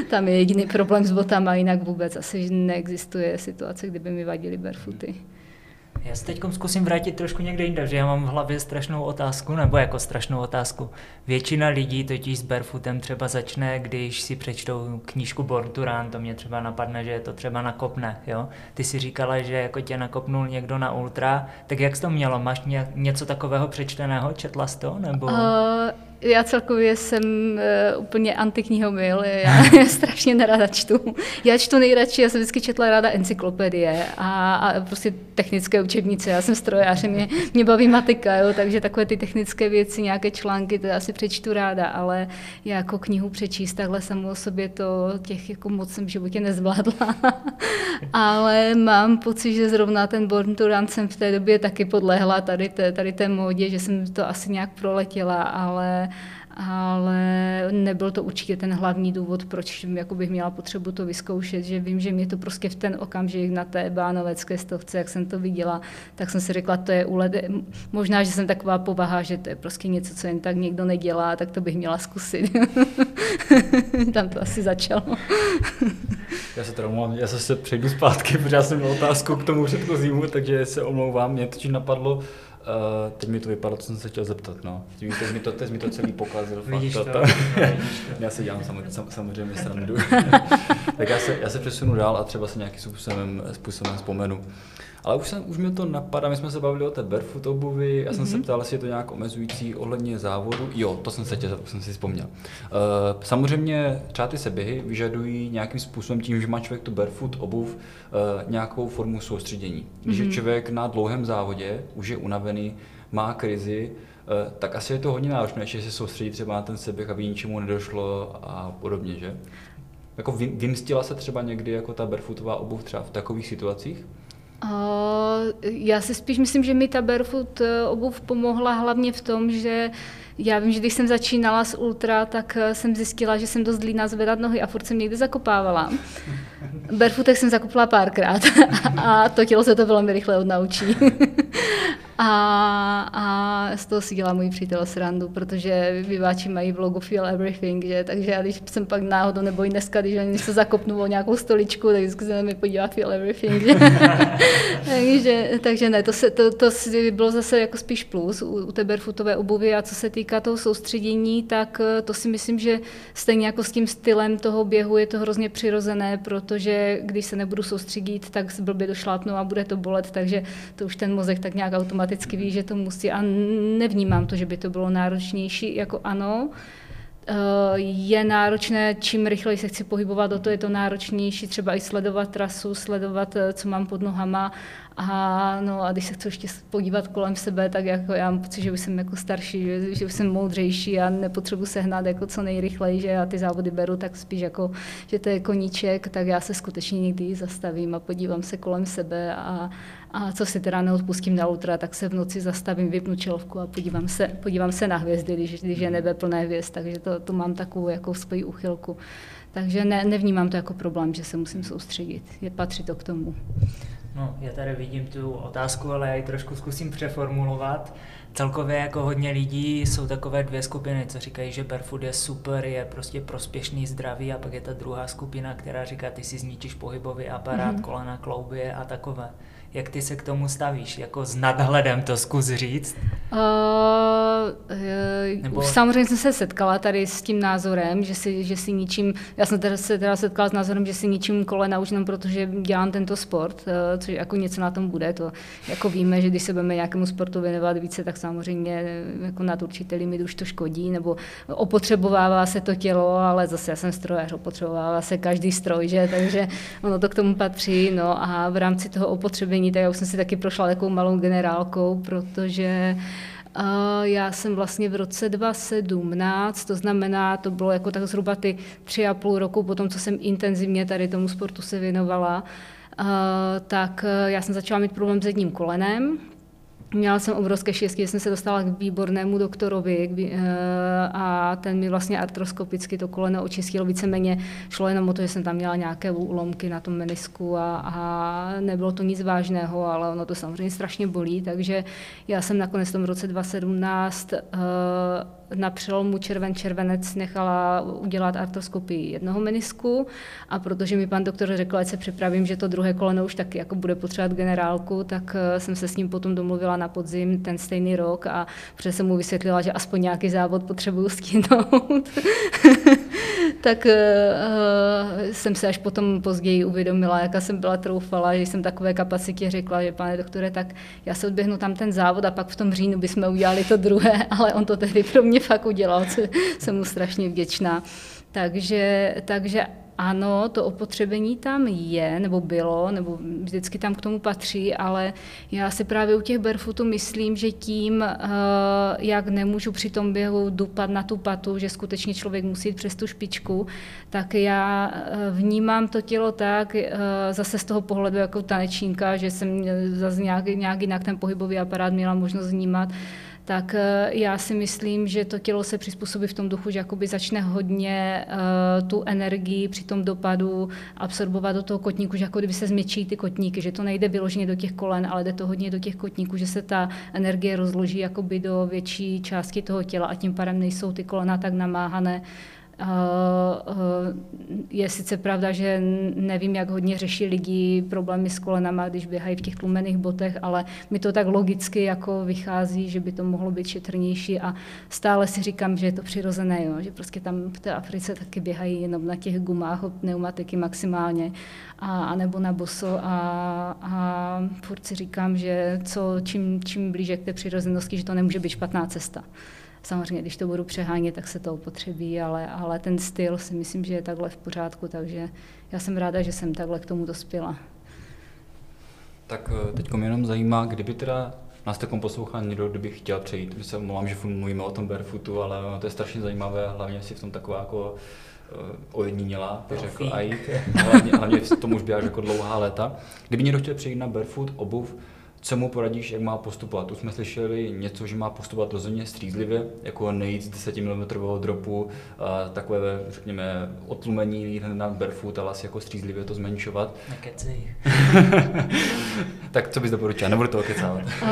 Tam je jediný problém s botama, jinak vůbec asi neexistuje situace, kdyby mi vadily barefooty. Já se teď zkusím vrátit trošku někde jinde, že já mám v hlavě strašnou otázku, nebo jako strašnou otázku. Většina lidí totiž s barefootem třeba začne, když si přečtou knížku Born to Run, to mě třeba napadne, že to třeba nakopne, jo. Ty si říkala, že jako tě nakopnul někdo na ultra, tak jak jsi to mělo? Máš něco takového přečteného? Četla jsi to? Nebo... Uh já celkově jsem uh, úplně antiknihomil, já strašně nerada čtu. Já čtu nejradši, já jsem vždycky četla ráda encyklopedie a, a prostě technické učebnice, já jsem strojář, mě, mě baví matika, jo, takže takové ty technické věci, nějaké články, to já si přečtu ráda, ale já jako knihu přečíst takhle samou o sobě to těch jako moc jsem v životě nezvládla. ale mám pocit, že zrovna ten Born to Run jsem v té době taky podlehla tady té, tady té módě, že jsem to asi nějak proletěla, ale ale nebyl to určitě ten hlavní důvod, proč jako bych měla potřebu to vyzkoušet, že vím, že mě to prostě v ten okamžik na té bánovecké stovce, jak jsem to viděla, tak jsem si řekla, to je úlet. Možná, že jsem taková povaha, že to je prostě něco, co jen tak někdo nedělá, tak to bych měla zkusit. Tam to asi začalo. Já se teda já se přejdu zpátky, protože já jsem měl otázku k tomu předchozímu, takže se omlouvám. Mě totiž napadlo, uh, teď mi to vypadlo, co jsem se chtěl zeptat, no. Teď mi to, teď mi to celý pokazil. Vidíš fakt, to, to, to. já se dělám samozřejmě, samozřejmě srandu. tak já se, já se přesunu dál a třeba se nějakým způsobem, způsobem vzpomenu. Ale už, jsem, už mi to napadá, my jsme se bavili o té barefoot obuvi, já jsem mm-hmm. se ptal, jestli je to nějak omezující ohledně závodu. Jo, to jsem se tě, jsem si vzpomněl. Uh, samozřejmě třeba ty seběhy vyžadují nějakým způsobem tím, že má člověk tu barefoot obuv, uh, nějakou formu soustředění. Když mm-hmm. je člověk na dlouhém závodě, už je unavený, má krizi, uh, tak asi je to hodně náročné, než se soustředí třeba na ten seběh, aby ničemu nedošlo a podobně, že? Jako vymstila se třeba někdy jako ta barefootová obuv třeba v takových situacích? Já si spíš myslím, že mi ta barefoot eh, obuv pomohla hlavně v tom, že já vím, že když jsem začínala s ultra, tak eh, jsem zjistila, že jsem dost líná zvedat nohy a furt jsem někde zakopávala. Barefootek jsem zakopla párkrát a to tělo se to velmi rychle odnaučí. A, a z toho si dělá můj přítel srandu, protože vyváči mají vlogu Feel Everything, že? takže já když jsem pak náhodou, nebo i dneska, když se zakopnu o nějakou stoličku, tak vždycky se mi podívá Feel Everything. Že? takže, takže ne, to, se, to, to bylo zase jako spíš plus u, u té barefootové obuvy a co se týká toho soustředění, tak eh, to si myslím, že stejně jako s tím stylem toho běhu je to hrozně přirozené, protože když se nebudu soustředit, tak se blbě došlápnu a bude to bolet, takže to už ten mozek tak nějak automaticky automaticky ví, že to musí a nevnímám to, že by to bylo náročnější, jako ano, eh, je náročné, čím rychleji se chci pohybovat, o to je to náročnější, třeba i sledovat trasu, sledovat, eh, co mám pod nohama a, no, a když se chci ještě podívat kolem sebe, tak jako já mám pocit, že už jsem jako starší, že, že už jsem moudřejší a nepotřebuji sehnat jako co nejrychleji, že já ty závody beru tak spíš jako, že to je koníček, tak já se skutečně někdy zastavím a podívám se kolem sebe a, a co si teda neodpustím na ultra, tak se v noci zastavím, vypnu čelovku a podívám se, podívám se na hvězdy, když, když je nebe plné hvězd, takže to, to mám takovou jako svoji uchylku. Takže ne, nevnímám to jako problém, že se musím soustředit. Je, patří to k tomu. No, já tady vidím tu otázku, ale já ji trošku zkusím přeformulovat. Celkově jako hodně lidí jsou takové dvě skupiny, co říkají, že barefoot je super, je prostě prospěšný, zdravý a pak je ta druhá skupina, která říká, ty si zničíš pohybový aparát, mm-hmm. kolena, kloubě a takové. Jak ty se k tomu stavíš? Jako s nadhledem to zkus říct? Uh, Nebo... Už samozřejmě jsem se setkala tady s tím názorem, že si, že si ničím, já jsem teda se teda setkala s názorem, že si ničím kolena už jenom protože dělám tento sport, uh, což jako něco na tom bude. To jako víme, že když se budeme nějakému sportu věnovat více, tak samozřejmě jako nad určitý limit už to škodí, nebo opotřebovává se to tělo, ale zase já jsem strojař, opotřebovává se každý stroj, že? takže ono to k tomu patří. No a v rámci toho opotřebení není, tak já už jsem si taky prošla takovou malou generálkou, protože uh, já jsem vlastně v roce 2017, to znamená, to bylo jako tak zhruba ty tři a půl roku potom, co jsem intenzivně tady tomu sportu se věnovala, uh, tak já jsem začala mít problém s jedním kolenem, Měla jsem obrovské štěstí, že jsem se dostala k výbornému doktorovi eh, a ten mi vlastně artroskopicky to koleno očistil. Víceméně šlo jenom o to, že jsem tam měla nějaké úlomky na tom menisku a, a nebylo to nic vážného, ale ono to samozřejmě strašně bolí, takže já jsem nakonec v tom roce 2017 na přelomu červen-červenec nechala udělat artroskopii jednoho menisku a protože mi pan doktor řekl, ať se připravím, že to druhé koleno už taky jako bude potřebovat generálku, tak eh, jsem se s ním potom domluvila na podzim ten stejný rok a protože jsem mu vysvětlila, že aspoň nějaký závod potřebuju stihnout. tak uh, jsem se až potom později uvědomila, jaká jsem byla troufala, že jsem takové kapacitě řekla, že pane doktore, tak já se odběhnu tam ten závod a pak v tom říjnu bychom udělali to druhé, ale on to tehdy pro mě fakt udělal, co jsem mu strašně vděčná. Takže, takže ano, to opotřebení tam je, nebo bylo, nebo vždycky tam k tomu patří, ale já si právě u těch barefootů myslím, že tím, eh, jak nemůžu při tom běhu dupat na tu patu, že skutečně člověk musí jít přes tu špičku, tak já eh, vnímám to tělo tak, eh, zase z toho pohledu jako tanečníka, že jsem zase nějak, nějak jinak ten pohybový aparát měla možnost vnímat, tak eh, já si myslím, že to tělo se přizpůsobí v tom duchu, že jakoby začne hodně uh, tu energii při tom dopadu absorbovat do toho kotníku, že jako kdyby se změtší ty kotníky, že to nejde vyloženě do těch kolen, ale jde to hodně do těch kotníků, že se ta energie rozloží jakoby do větší části toho těla a tím pádem nejsou ty kolena tak namáhané Je sice pravda, že nevím, jak hodně řeší lidi problémy s kolenama, když běhají v těch tlumených botech, ale mi to tak logicky jako vychází, že by to mohlo být šetrnější a stále si říkám, že je to přirozené, jo? že prostě tam v té Africe taky běhají jenom na těch gumách od pneumatiky maximálně a, a nebo na boso a, a furt si říkám, že co, čím, čím blíže k té přirozenosti, že to nemůže být špatná cesta. Samozřejmě, když to budu přehánět, tak se to upotřebí, ale, ale ten styl si myslím, že je takhle v pořádku, takže já jsem ráda, že jsem takhle k tomu dospěla. Tak eh, teď mě jenom zajímá, kdyby teda nás takom poslouchá někdo, kdyby chtěl přejít. My se omlouvám, že mluvíme o tom barefootu, ale to je strašně zajímavé, hlavně si v tom taková jako uh, ojedinělá, bych řekl, a jít. Hlavně, hlavně v tom už běháš jako dlouhá léta. Kdyby někdo chtěl přejít na barefoot, obuv, co mu poradíš, jak má postupovat? Už jsme slyšeli něco, že má postupovat rozhodně střízlivě, jako nejít z 10 mm dropu, a takové, řekněme, otlumení na barefoot a vlastně jako střízlivě to zmenšovat. Nekecej. tak co bys doporučila? Nebudu to kecávat. uh,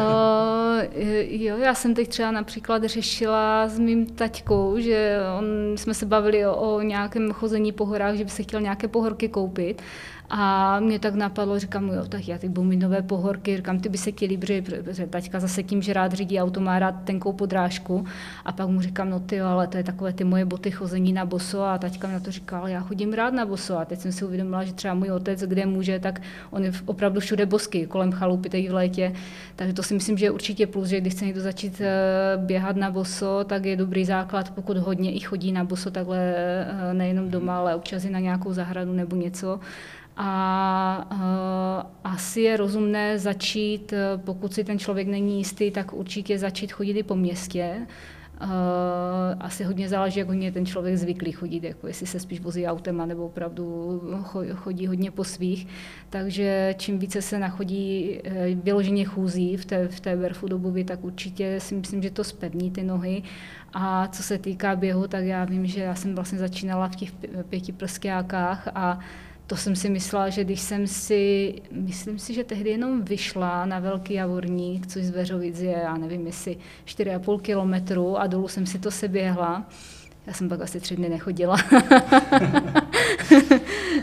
jo, já jsem teď třeba například řešila s mým taťkou, že on, jsme se bavili o, o nějakém chození po horách, že by se chtěl nějaké pohorky koupit. A mě tak napadlo, říkám, jo, tak já ty budu mít nové pohorky, říkám, ty by se chtěli líbit, protože taťka zase tím, že rád řídí auto, má rád tenkou podrážku. A pak mu říkám, no ty, ale to je takové ty moje boty chození na boso. A taťka mi na to říkala, ale já chodím rád na boso. A teď jsem si uvědomila, že třeba můj otec, kde může, tak on je opravdu všude bosky, kolem chalupy teď v létě. Takže to si myslím, že je určitě plus, že když chce někdo začít eh, běhat na boso, tak je dobrý základ, pokud hodně i chodí na boso takhle eh, nejenom doma, ale občas i na nějakou zahradu nebo něco a uh, asi je rozumné začít, eh, pokud si ten člověk není jistý, tak určitě začít chodit i po městě. Uh, asi hodně záleží, jak hodně ten člověk zvyklý chodit, jako jestli se spíš vozí autem, nebo opravdu chodí hodně po svých. Takže čím více se nachodí vyloženě chůzí v té, v té barefoot obuvi, tak určitě si myslím, že to spevní ty nohy. A co se týká běhu, tak já vím, že já jsem vlastně začínala v těch pěti prskákách a to jsem si myslela, že když jsem si, myslím si, že tehdy jenom vyšla na Velký Javorník, což z Veřovic je, já nevím, jestli 4,5 kilometru a dolů jsem si to seběhla, já jsem pak asi tři dny nechodila.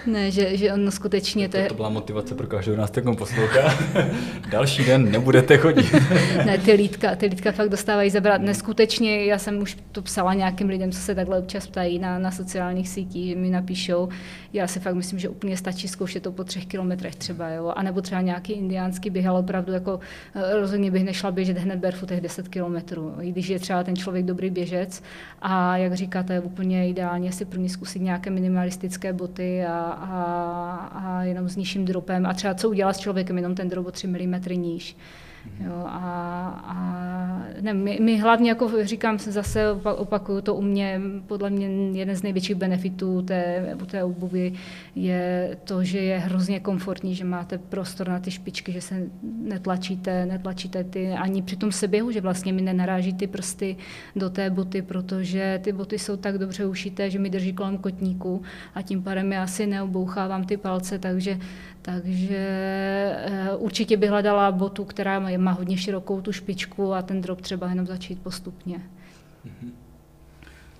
ne, že, že ono skutečně... To, to, to byla motivace pro každou nás takom poslouchá. Další den nebudete chodit. ne, ty lítka, ty lítka fakt dostávají zabrat. Neskutečně, já jsem už to psala nějakým lidem, co se takhle občas ptají na, na sociálních sítích, že mi napíšou. Já si fakt myslím, že úplně stačí zkoušet to po třech kilometrech třeba, jo. A nebo třeba nějaký indiánský běh, ale opravdu jako eh, rozhodně bych nešla běžet hned barefootech 10 kilometrů. I když je třeba ten člověk dobrý běžec a jak říká říkáte, je úplně ideálně si první zkusit nějaké minimalistické boty a, a, a jenom s nižším dropem a třeba co udělat s člověkem, jenom ten drop o 3 mm níž. Jo, a, a ne, my, my hlavně, jako říkám zase, opakuju to u mě, podle mě jeden z největších benefitů té, té obuvy je to, že je hrozně komfortní, že máte prostor na ty špičky, že se netlačíte, netlačíte ty ani při tom seběhu, že vlastně mi nenaráží ty prsty do té boty, protože ty boty jsou tak dobře ušité, že mi drží kolem kotníku a tím pádem já si neobouchávám ty palce, takže takže eh, určitě bych hledala botu, která má hodně širokou tu špičku a ten drop třeba jenom začít postupně. Mm-hmm.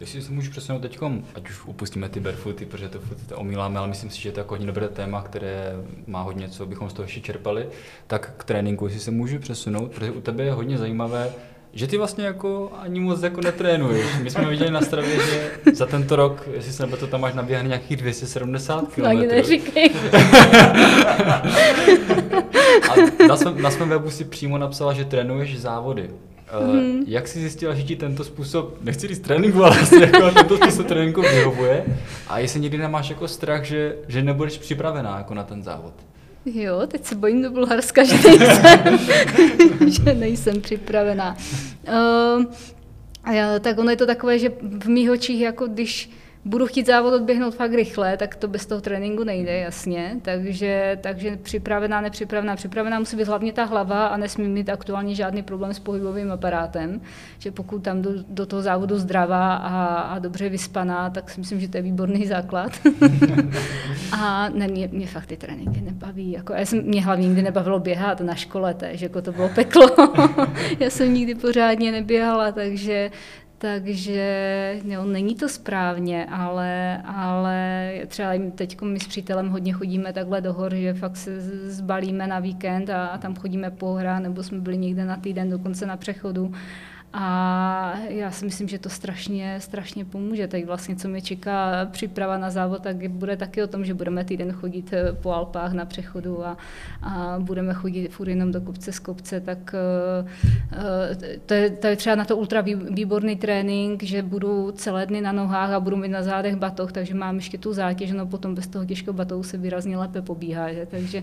Jestli se můžu přesunout teď, ať už upustíme ty barefooty, protože to, to omíláme, ale myslím si, že to je jako hodně dobré téma, které má hodně, co bychom z toho ještě čerpali, tak k tréninku, jestli se můžu přesunout, protože u tebe je hodně zajímavé, že ty vlastně jako ani moc jako netrénuješ. My jsme viděli na stravě, že za tento rok, jestli se nebo to tam máš naběhaný nějakých 270 km. Ani neříkej. A na svém, na svém webu si přímo napsala, že trénuješ závody. Mm-hmm. Jak jsi zjistila, že ti tento způsob, nechci říct tréninku, ale vlastně jako tento způsob tréninku vyhovuje? A jestli někdy nemáš jako strach, že, že nebudeš připravená jako na ten závod? Jo, teď se bojím do Bulharska, že nejsem, že nejsem připravená. Uh, tak ono je to takové, že v mých očích, jako když budu chtít závod odběhnout fakt rychle, tak to bez toho tréninku nejde, jasně. Takže, takže připravená, nepřipravená. Připravená musí být hlavně ta hlava a nesmí mít aktuálně žádný problém s pohybovým aparátem. Že pokud tam do, do toho závodu zdravá a, a dobře vyspaná, tak si myslím, že to je výborný základ. a ne, mě, mě fakt ty tréninky nebaví. Jako, já jsem, mě hlavně nikdy nebavilo běhat na škole, takže jako to bylo peklo. já jsem nikdy pořádně neběhala, takže takže no, není to správně, ale, ale třeba teď my s přítelem hodně chodíme takhle do hor, že fakt se zbalíme na víkend a, a tam chodíme po hra, nebo jsme byli někde na týden dokonce na přechodu a já si myslím, že to strašně, strašně pomůže. Teď vlastně, co mě čeká příprava na závod, tak bude taky o tom, že budeme týden chodit eh, po Alpách na přechodu a, a budeme chodit furt jenom do kopce z kopce, tak eh, eh, to je, to je třeba na to ultra výborný trénink, že budu celé dny na nohách a budu mít na zádech batoh, takže mám ještě tu zátěž, no potom bez toho těžkého batohu se výrazně lépe pobíhá. Že? Takže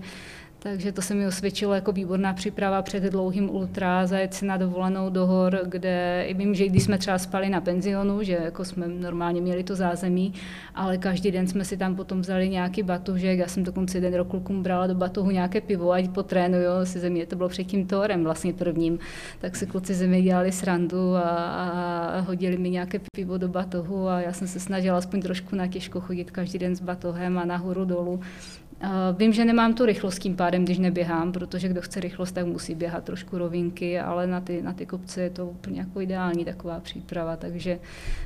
takže to se mi osvědčilo jako výborná příprava před dlouhým ultra, zajet si na dovolenou do hor, kde vím, že když jsme třeba spali na penzionu, že jako jsme normálně měli to zázemí, ale každý den jsme si tam potom vzali nějaký batužek, já jsem dokonce jeden rok klukům brala do batohu nějaké pivo, ať potrénuju. Si země, to bylo před tím torem vlastně prvním, tak si kluci země dělali srandu a, a hodili mi nějaké pivo do batohu. A já jsem se snažila aspoň trošku na těžko chodit každý den s batohem a nahoru dolů. Vím, že nemám tu rychlost tím pádem, když neběhám, protože kdo chce rychlost, tak musí běhat trošku rovinky, ale na ty, na ty kopce je to úplně jako ideální taková příprava. Takže,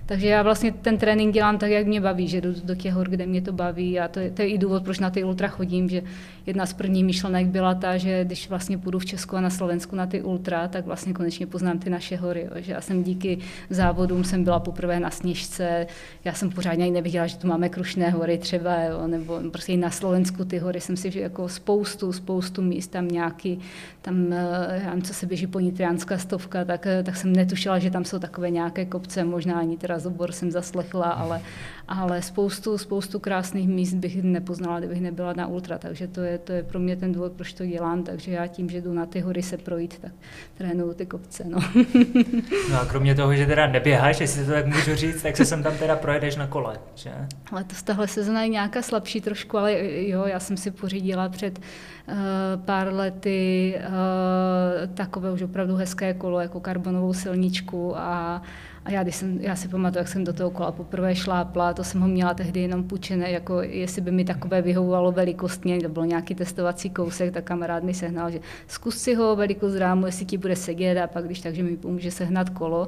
takže já vlastně ten trénink dělám tak, jak mě baví, že jdu do těch hor, kde mě to baví a to je, to je i důvod, proč na ty ultra chodím, že jedna z prvních myšlenek byla ta, že když vlastně půjdu v Česku a na Slovensku na ty ultra, tak vlastně konečně poznám ty naše hory. Jo. Že já jsem díky závodům jsem byla poprvé na Sněžce, já jsem pořádně ani neviděla, že tu máme Krušné hory třeba, jo, nebo prostě i na Slovensku ty hory jsem si že jako spoustu, spoustu míst, tam nějaký, tam, eh, já nevím, co se běží po Nitriánská stovka, tak, eh, tak jsem netušila, že tam jsou takové nějaké kopce, možná ani teda zobor jsem zaslechla, ale, ale spoustu, spoustu krásných míst bych nepoznala, kdybych nebyla na ultra, takže to je, to je pro mě ten důvod, proč to dělám, takže já tím, že jdu na ty hory se projít, tak trénuju ty kopce. No. no a kromě toho, že teda neběháš, jestli to tak můžu říct, tak se sem tam teda projedeš na kole, že? Ale to z tahle sezona je nějaká slabší trošku, ale jo, já jsem si pořídila před uh, pár lety uh, takové už opravdu hezké kolo, jako karbonovou silničku a a já, když jsem, já si pamatuju, jak jsem do toho kola poprvé šlápla, to jsem ho měla tehdy jenom půjčené, jako jestli by mi takové vyhovovalo velikostně, to byl nějaký testovací kousek, tak kamarád mi sehnal, že zkus si ho velikost rámu, jestli ti bude sedět a pak když takže mi pomůže sehnat kolo.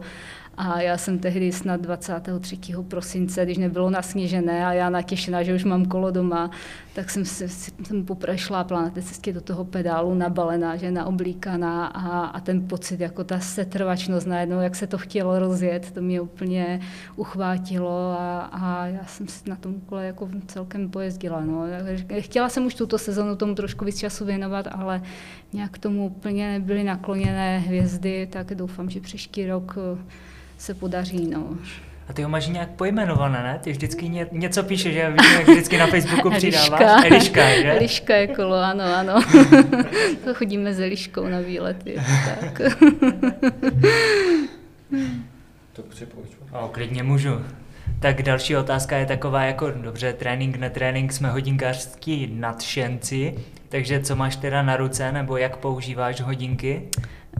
A já jsem tehdy snad 23. prosince, když nebylo nasněžené a já natěšená, že už mám kolo doma, tak jsem se jsem poprvé šlápla na té cestě do toho pedálu nabalená, že naoblíkaná a, a ten pocit, jako ta setrvačnost najednou, jak se to chtělo rozjet, to mě úplně uchvátilo a, a já jsem si na tom kole jako celkem pojezdila. No. Chtěla jsem už tuto sezonu tomu trošku víc času věnovat, ale nějak tomu úplně nebyly nakloněné hvězdy, tak doufám, že příští rok se podaří. No. A ty ho máš nějak pojmenované, ne? Ty vždycky ně, něco píše, že vidím, jak vždycky na Facebooku přidáváš. Eliška, že? Eliška je kolo, ano, ano. to chodíme s Eliškou na výlety. Tak. to O, klidně můžu. Tak další otázka je taková jako, dobře, trénink, netrénink, jsme hodinkářský nadšenci, takže co máš teda na ruce, nebo jak používáš hodinky?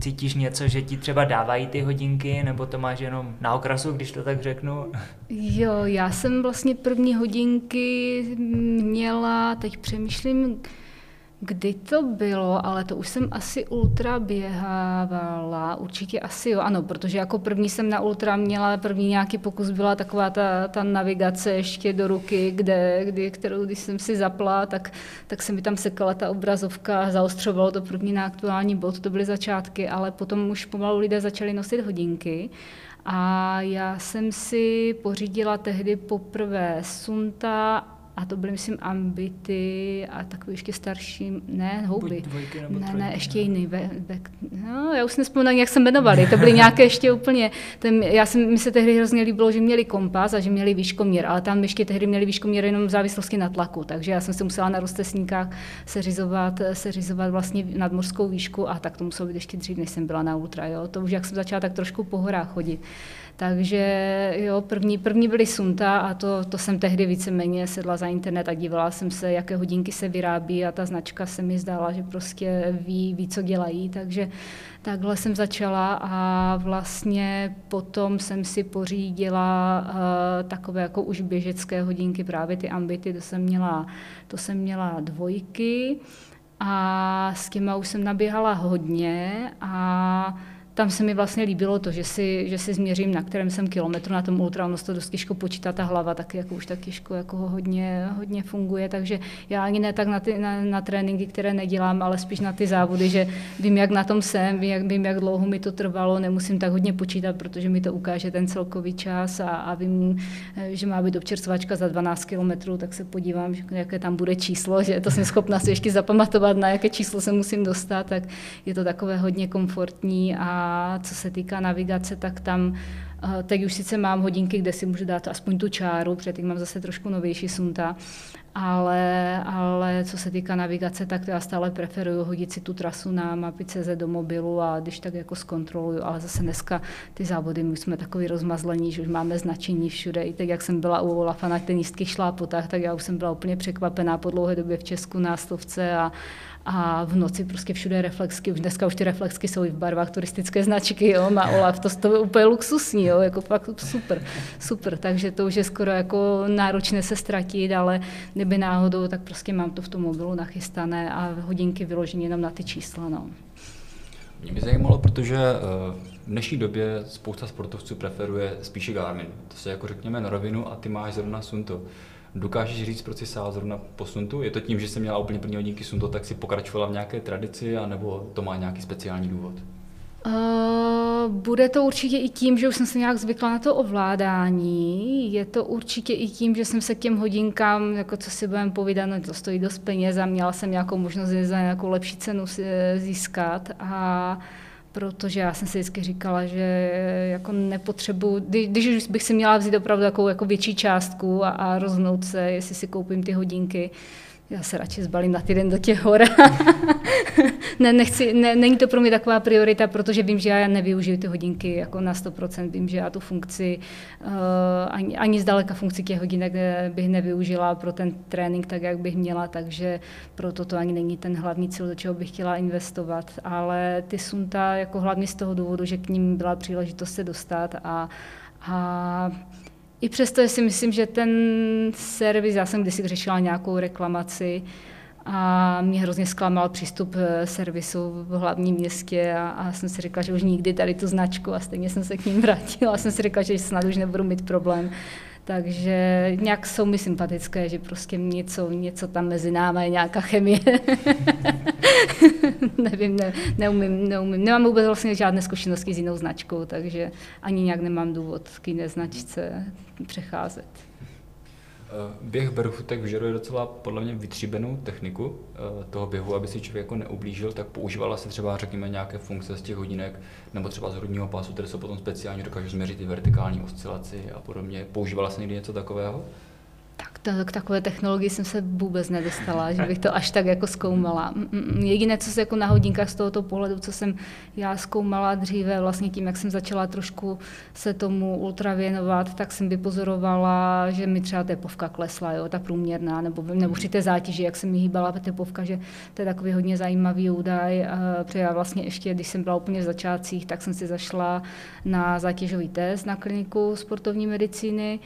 Cítíš něco, že ti třeba dávají ty hodinky, nebo to máš jenom na okrasu, když to tak řeknu? Jo, já jsem vlastně první hodinky měla, teď přemýšlím, Kdy to bylo, ale to už jsem asi ultra běhávala, určitě asi jo, ano, protože jako první jsem na ultra měla, první nějaký pokus byla taková ta, ta navigace ještě do ruky, kde, kdy, kterou když jsem si zapla, tak, tak se mi tam sekala ta obrazovka, zaostřovalo to první na aktuální bod, to byly začátky, ale potom už pomalu lidé začali nosit hodinky. A já jsem si pořídila tehdy poprvé Sunta a to byly, myslím, ambity a takový ještě starší, ne, houby. Dvojky nebo ne, trojky, ne, ještě jiný. Ve, ve, no, já už si nespomínám, jak se jmenovali. To byly nějaké ještě úplně, ten, já jsem, mi se tehdy hrozně líbilo, že měli kompas a že měli výškoměr, ale tam ještě tehdy měli výškoměr jenom v závislosti na tlaku, takže já jsem si musela na roztesníkách seřizovat, seřizovat vlastně nadmořskou výšku a tak to muselo být ještě dřív, než jsem byla na ultra. Jo. To už jak jsem začala tak trošku po horách chodit. Takže jo, první, první byly Sunta a to, to jsem tehdy víceméně sedla za internet a dívala jsem se, jaké hodinky se vyrábí a ta značka se mi zdála, že prostě ví, ví co dělají, takže takhle jsem začala a vlastně potom jsem si pořídila uh, takové jako už běžecké hodinky, právě ty ambity, to jsem měla, to jsem měla dvojky. A s těma už jsem naběhala hodně a tam se mi vlastně líbilo to, že si, že si změřím, na kterém jsem kilometru na tom ultra, ono to dost těžko počítá, ta hlava taky jako už tak těžko jako hodně, hodně funguje, takže já ani ne tak na, ty, na, na tréninky, které nedělám, ale spíš na ty závody, že vím, jak na tom jsem, vím, jak, vím, jak dlouho mi to trvalo, nemusím tak hodně počítat, protože mi to ukáže ten celkový čas a, a vím, že má být občerstvačka za 12 kilometrů, tak se podívám, jaké tam bude číslo, že to jsem schopna si ještě zapamatovat, na jaké číslo se musím dostat, tak je to takové hodně komfortní a co se týká navigace, tak tam eh, Teď už sice mám hodinky, kde si můžu dát aspoň tu čáru, protože teď mám zase trošku novější sunta, ale, ale co se týká navigace, tak já stále preferuju hodit si tu trasu na mapy CZ do mobilu a když tak jako zkontroluju, ale zase dneska ty závody, my jsme takový rozmazlení, že už máme značení všude. I teď, jak jsem byla u Olafa na tenistkých šlápotách, tak já už jsem byla úplně překvapená po dlouhé době v Česku na stovce a, a v noci prostě všude reflexky, už dneska už ty reflexky jsou i v barvách turistické značky, jo, má Olaf, to, to je úplně luxusní, jo, jako fakt super, super, takže to už je skoro jako náročné se ztratit, ale kdyby náhodou, tak prostě mám to v tom mobilu nachystané a hodinky vyloženě jenom na ty čísla, no. Mě by zajímalo, protože eh, v dnešní době spousta sportovců preferuje spíše Garmin. To se jako řekněme na rovinu a ty máš zrovna Sunto. Dokážeš říct, proč jsi sál zrovna po Suntu? Je to tím, že jsi měla úplně první hodinky Sunto, tak si pokračovala v nějaké tradici, anebo to má nějaký speciální důvod? Uh, bude to určitě i tím, že už jsem se nějak zvykla na to ovládání. Je to určitě i tím, že jsem se k těm hodinkám, jako co si budeme povídat, no to stojí dost peněz a měla jsem nějakou možnost za nějakou lepší cenu získat. A protože já jsem si vždycky říkala, že jako nepotřebuji, když, když bych si měla vzít opravdu takovou jako větší částku a, a rozhnout se, jestli si koupím ty hodinky, já se radši zbalím na týden do těch hor. ne, nechci, ne, není to pro mě taková priorita, protože vím, že já nevyužiju ty hodinky jako na 100%. Vím, že já tu funkci, uh, ani, ani zdaleka funkci těch hodinek eh, bych nevyužila pro ten trénink tak, jak bych měla, takže proto to ani není ten hlavní cíl, do čeho bych chtěla investovat. Ale ty sunta jako hlavně z toho důvodu, že k ním byla příležitost se dostat a, a i přesto si myslím, že ten servis, já jsem kdysi řešila nějakou reklamaci, a mě hrozně zklamal přístup eh, servisu v hlavním městě a, a jsem si řekla, že už nikdy tady tu značku a stejně jsem se k ním vrátila a jsem si řekla, že snad už nebudu mít problém. Takže nějak jsou mi sympatické, že prostě něco, něco tam mezi námi je nějaká chemie. Nevím, ne, neumím, neumím. Nemám vůbec vlastně žádné zkušenosti s jinou značkou, takže ani nějak nemám důvod k jiné značce přecházet. Eh, běh barefootek vyžaduje docela podle mě vytříbenou techniku eh, toho běhu, aby si člověk jako neublížil, tak používala se třeba, řekněme, nějaké funkce z těch hodinek, nebo třeba z hrudního pásu, které jsou potom speciální, dokážou změřit i vertikální oscilaci a podobně. Používala se někdy něco takového? K takové technologii jsem se vůbec nedostala, že bych to až tak jako zkoumala. Jediné, co se jako na hodinkách z tohoto pohledu, co jsem já zkoumala dříve, vlastně tím, jak jsem začala trošku se tomu ultra věnovat, tak jsem vypozorovala, že mi třeba tepovka klesla, jo, ta průměrná, nebo, nebo při té zátěži, jak se mi hýbala tepovka, že to je takový hodně zajímavý údaj. Protože já vlastně ještě, když jsem byla úplně v začátcích, tak jsem si zašla na zátěžový test na kliniku sportovní medicíny,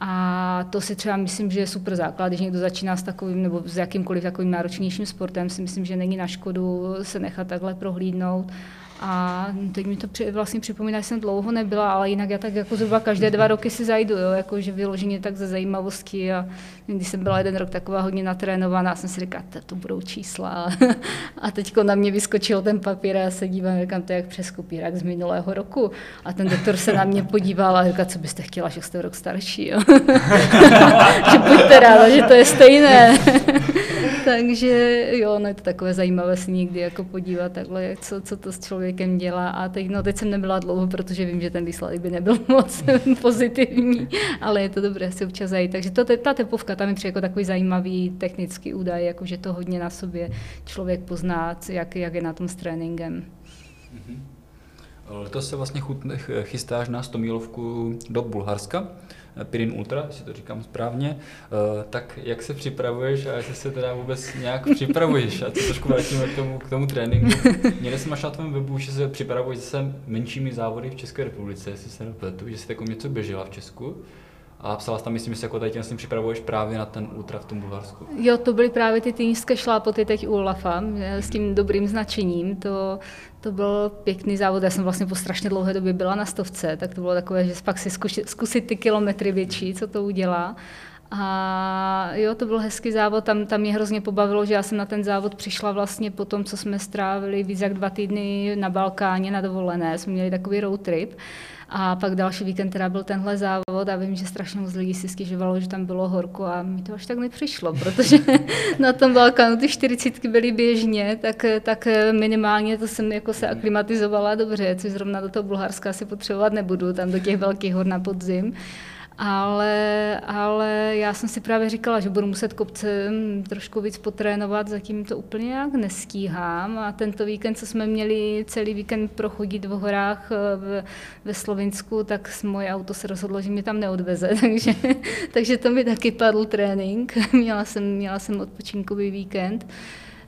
a to si třeba myslím, že je super základ, když někdo začíná s takovým nebo s jakýmkoliv takovým náročnějším sportem, si myslím, že není na škodu se nechat takhle prohlídnout a teď mi to při, vlastně připomíná, že jsem dlouho nebyla, ale jinak já tak jako zhruba každé dva roky si zajdu, jo, jako že vyloženě tak ze zajímavosti a když jsem byla jeden rok taková hodně natrénovaná, jsem si říkala, to, budou čísla a teď na mě vyskočil ten papír a já se dívám, říkám, to je jak přes kopírák z minulého roku a ten doktor se na mě podíval a říkal, co byste chtěla, že jste rok starší, jo. že buďte ráda, že to je stejné. Takže jo, no je to takové zajímavé si někdy jako podívat takhle, co, co to s člověkem dělá. A teď, no, teď jsem nebyla dlouho, protože vím, že ten výsledek by nebyl moc pozitivní, ale je to dobré si občas zajít. Takže to, ta tepovka tam je přijde jako takový zajímavý technický údaj, jako že to hodně na sobě člověk pozná, jak, jak je na tom s tréninkem. Mm-hmm. Letos se vlastně chystáš na 100 mílovku do Bulharska. Pirin Ultra, si to říkám správně, eh, tak jak se připravuješ a jestli se teda vůbec nějak připravuješ a co trošku vrátíme k tomu, k tomu tréninku. Někde jsem našel na tvém webu, že se připravuješ zase menšími závody v České republice, jestli se nepletu, že jsi takovou něco běžela v Česku. A psala tam, myslím, že jako tady tím připravuješ právě na ten ultra v tom Bulharsku. Jo, to byly právě ty týnické šlápoty teď u Olafa s tím dobrým značením. To, to byl pěkný závod. Já jsem vlastně po strašně dlouhé době byla na stovce, tak to bylo takové, že pak si zkusit, zkusit ty kilometry větší, co to udělá. A jo, to byl hezký závod, tam, tam mě hrozně pobavilo, že já jsem na ten závod přišla vlastně po tom, co jsme strávili víc jak dva týdny na Balkáně na dovolené, jsme měli takový road trip. A pak další víkend teda byl tenhle závod a vím, že strašně moc lidí si stěžovalo, že tam bylo horko a mi to až tak nepřišlo, protože na tom Balkánu ty čtyřicítky byly běžně, tak, tak minimálně to jsem jako se aklimatizovala dobře, což zrovna do toho Bulharska si potřebovat nebudu, tam do těch velkých hor na podzim. Ale, ale já jsem si právě říkala, že budu muset kopce trošku víc potrénovat, zatím to úplně nějak nestíhám. A tento víkend, co jsme měli celý víkend prochodit v horách eh, v, ve Slovinsku, tak moje auto se rozhodlo, že mě tam neodveze, takže, takže to mi taky padl trénink. Měla jsem, měla jsem odpočinkový víkend.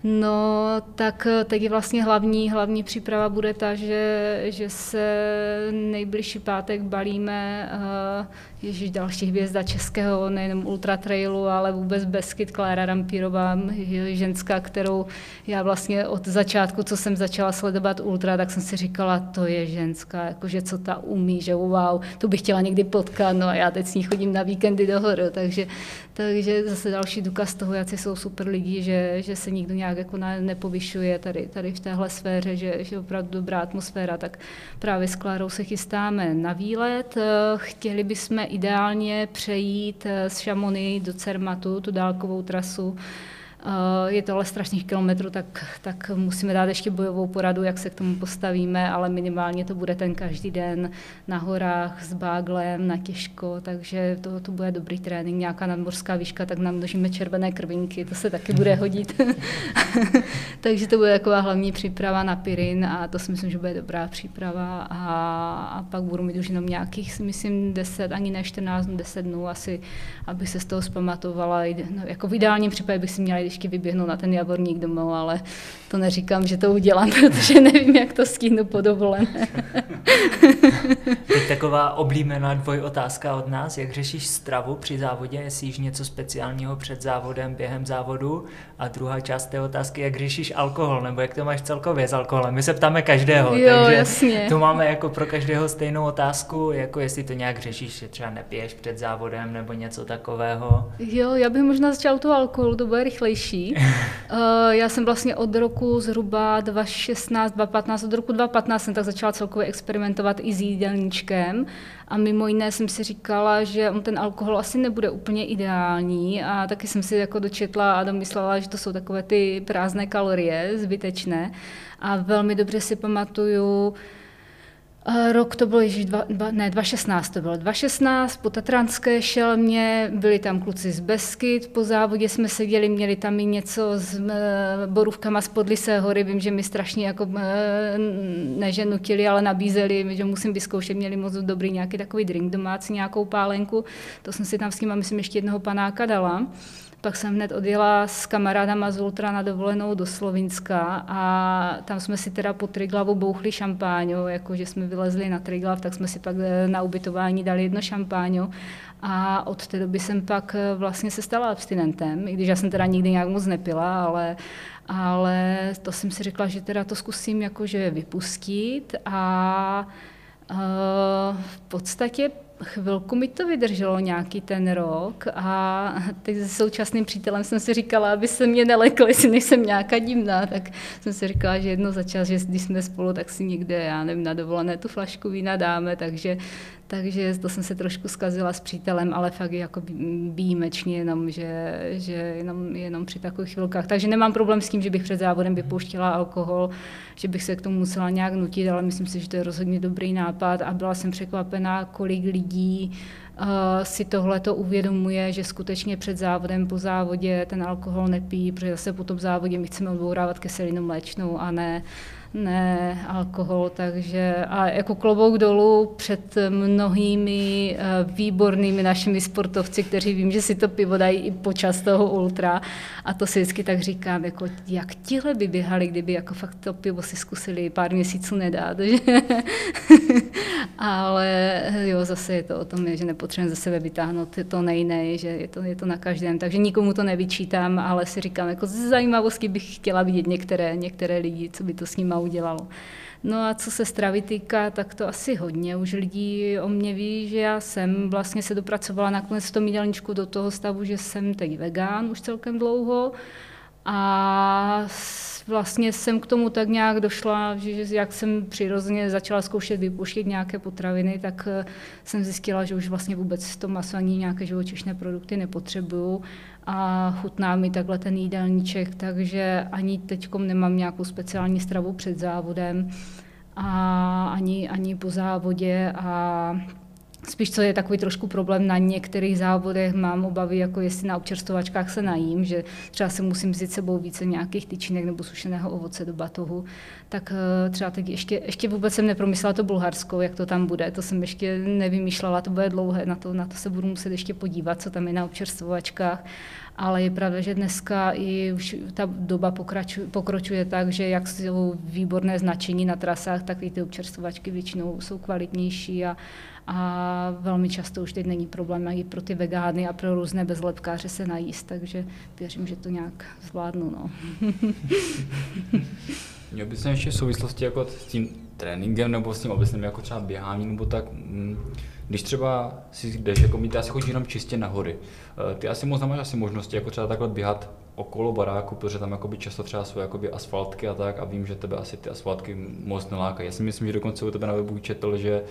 No, tak eh, teď vlastně hlavní, hlavní příprava bude ta, že, že se nejbližší pátek balíme uh, Ježíš, další hvězda českého, nejenom ultra trailu, ale vůbec Beskyt, Klára Rampírová, ženská, kterou já vlastně od začátku, co jsem začala sledovat ultra, tak jsem si říkala, to je ženská, jakože co ta umí, že wow, tu bych chtěla někdy potkat, no a já teď s ní chodím na víkendy do horu, takže, takže zase další důkaz toho, jak jsou super lidi, že, že se nikdo nějak jako nepovyšuje tady, tady v téhle sféře, že, že opravdu dobrá atmosféra, tak právě s Klárou se chystáme na výlet, chtěli bychom ideálně přejít eh, z Šamony do Cermatu, tu dálkovou trasu, Eh, je to ale strašných kilometrů, tak, tak musíme dát ještě bojovou poradu, jak se k tomu postavíme, ale minimálně to bude ten každý den na horách s báglem, na těžko, takže to, to bude dobrý trénink, nějaká nadmorská výška, tak nám množíme červené krvinky, to se taky bude hodit. takže to bude taková hlavní příprava na Pirin a to si myslím, že bude dobrá příprava a, a pak budu mít už jenom nějakých, myslím, 10, ani ne 14, 10 dnů asi, aby se z toho zpamatovala. No, jako v ideálním případě bych si měla ještě vyběhnu na ten javorník domů, ale to neříkám, že to udělám, protože nevím, jak to stihnu po dovolené. Teď taková oblíbená dvoj otázka od nás. Jak řešíš stravu při závodě? Jestli jíš něco speciálního před závodem, během závodu? A druhá část té otázky, jak řešíš alkohol? Nebo jak to máš celkově s alkoholem? My se ptáme každého, jo, takže jasně. to máme jako pro každého stejnou otázku, jako jestli to nějak řešíš, že třeba nepiješ před závodem nebo něco takového. Jo, já bych možná začal tu alkohol, to bude rychlejší. Uh, já jsem vlastně od roku zhruba 2016, 2015, od roku 2015 jsem tak začala celkově experimentovat i s jídelníčkem. A mimo jiné jsem si říkala, že on ten alkohol asi nebude úplně ideální. A taky jsem si jako dočetla a domyslela, že to jsou takové ty prázdné kalorie, zbytečné. A velmi dobře si pamatuju, Rok to bylo již dva, dva, ne, 2016 to bylo. 2016 po Tatranské šelmě, byli tam kluci z Beskyt, po závodě jsme seděli, měli tam i něco s e, borůvkama z Podlisé hory, vím, že mi strašně jako, e, ne že nutili, ale nabízeli, že musím vyzkoušet, měli moc dobrý nějaký takový drink domácí, nějakou pálenku, to jsem si tam s tím, myslím, ještě jednoho panáka dala. Pak jsem hned odjela s kamarádama z Ultra na dovolenou do Slovinska a tam jsme si teda po Triglavu bouchli šampáňu, jakože jsme vylezli na Triglav, tak jsme si pak eh, na ubytování dali jedno šampáňu. A od té doby jsem pak eh, vlastně se stala abstinentem, i když já jsem teda nikdy nějak moc nepila, ale, ale to jsem si řekla, že teda to zkusím jakože vypustit a uh, v podstatě chvilku mi to vydrželo nějaký ten rok a teď se současným přítelem jsem si říkala, aby se mě nelekli, jestli nejsem nějaká divná, tak jsem si říkala, že jedno za čas, že když jsme spolu, tak si někde, já nevím, na dovolené tu flašku vína dáme, takže takže to jsem se trošku zkazila s přítelem, ale fakt jako výjimečně jenom, že, že jenom, jenom při takových chvilkách. Takže nemám problém s tím, že bych před závodem vypouštěla alkohol, že bych se k tomu musela nějak nutit, ale myslím si, že to je rozhodně dobrý nápad a byla jsem překvapená, kolik lidí uh, si tohle to uvědomuje, že skutečně před závodem, po závodě ten alkohol nepí, protože zase po tom závodě my chceme odbourávat kyselinu mléčnou a ne ne alkohol, takže a jako klobouk dolů před mnohými eh, výbornými našimi sportovci, kteří vím, že si to pivo dají i počas toho ultra a to si vždycky tak říkám, jako jak tihle by běhali, kdyby jako fakt to pivo si zkusili pár měsíců nedát, že? ale jo, zase je to o tom, že potřebujeme ze sebe vytáhnout to nejnej, že je to, je to na každém. Takže nikomu to nevyčítám, ale si říkám, jako z zajímavosti bych chtěla vidět některé, některé lidi, co by to s nima udělalo. No a co se stravy týká, tak to asi hodně. Už lidí o mě ví, že já jsem vlastně se dopracovala nakonec v tom jídelníčku do toho stavu, že jsem teď vegán už celkem dlouho. A vlastně jsem k tomu tak nějak došla, že jak jsem přirozeně začala zkoušet vypuštět nějaké potraviny, tak eh, jsem zjistila, že už vlastně vůbec to maso ani nějaké živočišné produkty nepotřebuju. A chutná mi takhle ten jídelníček, takže ani teď nemám nějakou speciální stravu před závodem a ani, ani po závodě. A Spíš co je takový trošku problém na některých závodech, mám obavy, jako jestli na občerstvovačkách se najím, že třeba si musím vzít sebou více nějakých tyčinek nebo sušeného ovoce do batohu, tak eh, třeba teď ještě, ještě vůbec jsem nepromyslela to Bulharsko, jak to tam bude, to jsem ještě nevymýšlela, to bude dlouhé, na to, na to se budu muset ještě podívat, co tam je na občerstvovačkách ale je pravda, že dneska i už ta doba pokračuje, pokročuje tak, že jak jsou výborné značení na trasách, tak i ty občerstvovačky většinou jsou kvalitnější a, a velmi často už teď není problém i pro ty vegány a pro různé bezlepkáře se najíst, takže věřím, že to nějak zvládnu. No. Měl bys ještě v souvislosti jako s tím tréninkem nebo s tím obecným jako třeba běhání nebo tak, mm, když třeba si jdeš, jako my ty asi chodíš jenom čistě na hory, eh, ty asi moc nemáš asi možnosti jako třeba takhle běhat okolo baráku, protože tam jakoby často třeba jsou jakoby asfaltky a tak a vím, že tebe asi ty asfaltky moc nelákají. Já si myslím, že dokonce u tebe na webu četl, že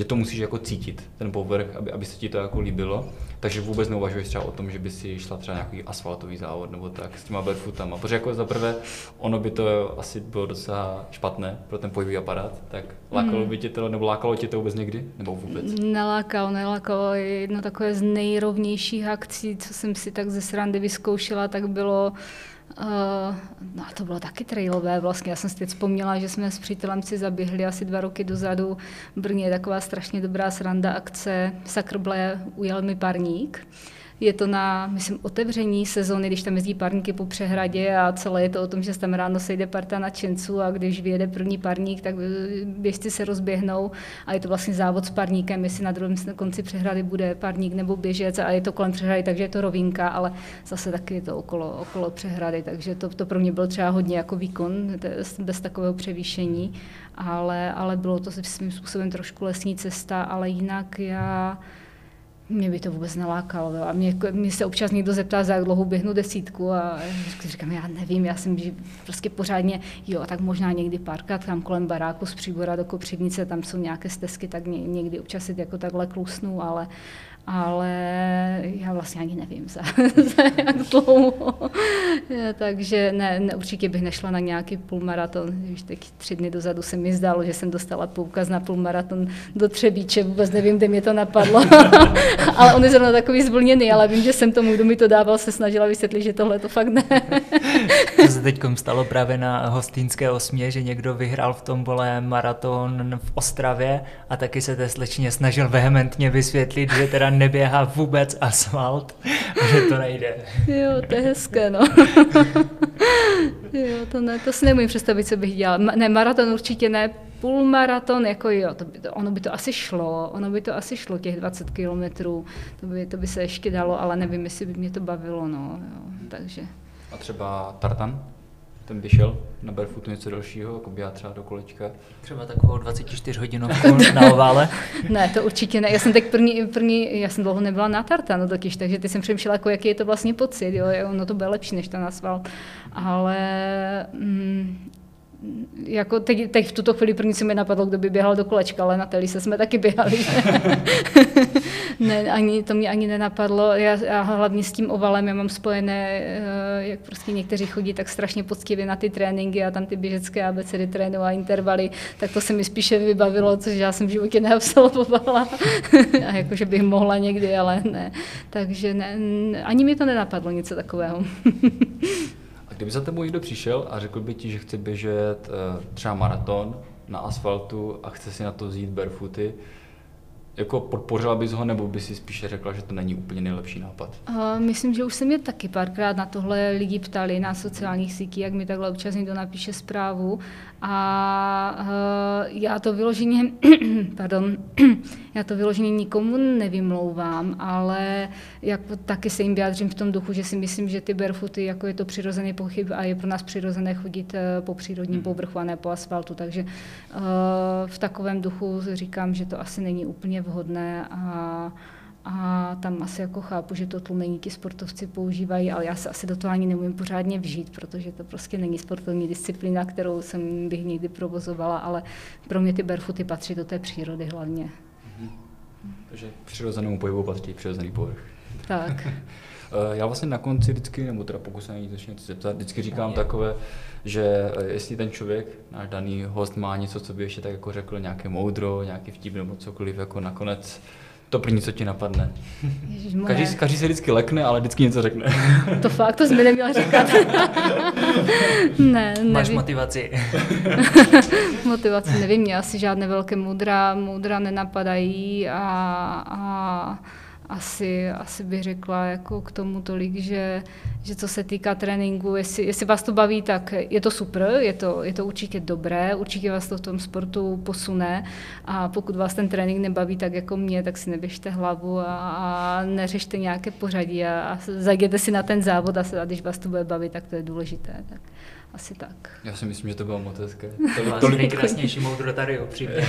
že to musíš jako cítit, ten povrch, aby, aby se ti to jako líbilo. Takže vůbec neuvažuješ třeba o tom, že by si šla třeba nějaký asfaltový závod nebo tak s těma barefootama. Protože jako za prvé, ono by to asi bylo docela špatné pro ten pohybový aparát, tak lákalo hmm. by tě to, nebo lákalo tě to vůbec někdy? Nebo vůbec? Nelákalo, nelákalo. Jedno takové z nejrovnějších akcí, co jsem si tak ze srandy vyzkoušela, tak bylo Uh, no a to bylo taky trailové vlastně. Já jsem si teď vzpomněla, že jsme s přítelem si zaběhli asi dva roky dozadu. V Brně je taková strašně dobrá sranda akce Sakrble ujel mi parník. Je to na, myslím, otevření sezóny, když tam jezdí parníky po přehradě a celé je to o tom, že tam ráno sejde parta nadšenců a když vyjede první parník, tak běžci se rozběhnou a je to vlastně závod s parníkem, jestli na druhém konci přehrady bude parník nebo běžec a je to kolem přehrady, takže je to rovinka, ale zase taky je to okolo, okolo přehrady, takže to, to pro mě byl třeba hodně jako výkon bez takového převýšení, ale, ale bylo to svým způsobem trošku lesní cesta, ale jinak já mě by to vůbec nalákalo. A mě, mě se občas někdo zeptá, za jak dlouho běhnu desítku a říkám, já nevím, já jsem prostě pořádně, jo, tak možná někdy párka tam kolem baráku z Příbora do Kopřivnice, tam jsou nějaké stezky, tak někdy občas si jako takhle klusnu, ale, ale já vlastně ani nevím, za, za jak dlouho. Takže ne, ne, určitě bych nešla na nějaký půlmaraton. Už teď tři dny dozadu se mi zdálo, že jsem dostala poukaz na půlmaraton do Třebíče, vůbec nevím, kde mě to napadlo. ale on je zrovna takový zvlněný, ale vím, že jsem tomu, kdo mi to dával, se snažila vysvětlit, že tohle to fakt ne. to se teď stalo právě na hostýnské osmě, že někdo vyhrál v tom vole maraton v Ostravě a taky se té slečně snažil vehementně vysvětlit, že teda neběhá vůbec asfalt, že to nejde. Jo, to je hezké, no. jo, to, ne, to si nemůžu představit, co bych dělal. Ne, maraton určitě ne, půlmaraton, jako jo, to by to, ono by to asi šlo, ono by to asi šlo těch 20 kilometrů, to by, to by se ještě dalo, ale nevím, jestli by mě to bavilo, no, jo, takže. A třeba tartan? Ten by šel na barefootu něco dalšího, jako běhat třeba do kolečka. Třeba takovou 24 hodinovku na ovále? ne, to určitě ne. Já jsem tak první, první, já jsem dlouho nebyla na tartanu totiž, takže ty jsem přemýšlela, jako jaký je to vlastně pocit, jo, no to bude lepší než ten asfalt. Ale mm, jako teď, teď v tuto chvíli první se mi napadlo, kdo by běhal do kolečka, ale na se jsme taky běhali. ne, ani, to mě ani nenapadlo. Já, já hlavně s tím ovalem, já mám spojené, eh, jak prostě někteří chodí tak strašně poctivě na ty tréninky a tam ty běžecké abecedy trénu a intervaly, tak to se mi spíše vybavilo, což já jsem v životě neabsolvovala. a jakože bych mohla někdy, ale ne. Takže ne, ani mi to nenapadlo něco takového. Kdyby za tebou někdo přišel a řekl by ti, že chce běžet uh, třeba maraton na asfaltu a chce si na to vzít barefooty, jako podpořila bys ho, nebo by si spíše řekla, že to není úplně nejlepší nápad? Uh, myslím, že už se mě taky párkrát na tohle lidi ptali na sociálních sítích, jak mi takhle občas někdo napíše zprávu. A uh, já to vyloženě, pardon, já to vyloženě nikomu nevymlouvám, ale jako taky se jim vyjádřím v tom duchu, že si myslím, že ty barefooty, jako je to přirozený pochyb a je pro nás přirozené chodit uh, po přírodním hmm. povrchu a ne po asfaltu, takže uh, v takovém duchu říkám, že to asi není úplně vhodné a a tam asi jako chápu, že to tlumení ti sportovci používají, ale já se asi do toho ani nemůžu pořádně vžít, protože to prostě není sportovní disciplína, kterou jsem bych nikdy provozovala, ale pro mě ty barefooty patří do té přírody hlavně. Mm-hmm. Takže přirozenému pohybu patří přirozený povrch. Tak. Eh, já vlastně na konci vždycky, nebo teda pokud se něco zeptat, vždycky říkám takové, že eh, jestli ten člověk, náš daný host má něco, co by ještě tak jako řekl, nějaké moudro, nějaký vtip nebo cokoliv, jako nakonec to první, co ti napadne. Každý, každý se vždycky lekne, ale vždycky něco řekne. To fakt, to jsi mi neměla říkat. ne, nevím. Máš motivaci. motivaci nevím, mě asi žádné velké moudra, moudra nenapadají a, a asi, asi bych řekla jako k tomu tolik, že, že co se týká tréninku, jestli, jestli vás to baví, tak je to super, je to, je to určitě dobré, určitě vás to v tom sportu posune a pokud vás ten trénink nebaví tak jako mě, tak si neběžte hlavu a, a neřešte nějaké pořadí a, a zajděte si na ten závod a, a když vás to bude bavit, tak to je důležité. Tak. Asi tak. Já si myslím, že to bylo moc hezké. To bylo asi nejkrásnější moudro tady upřímně.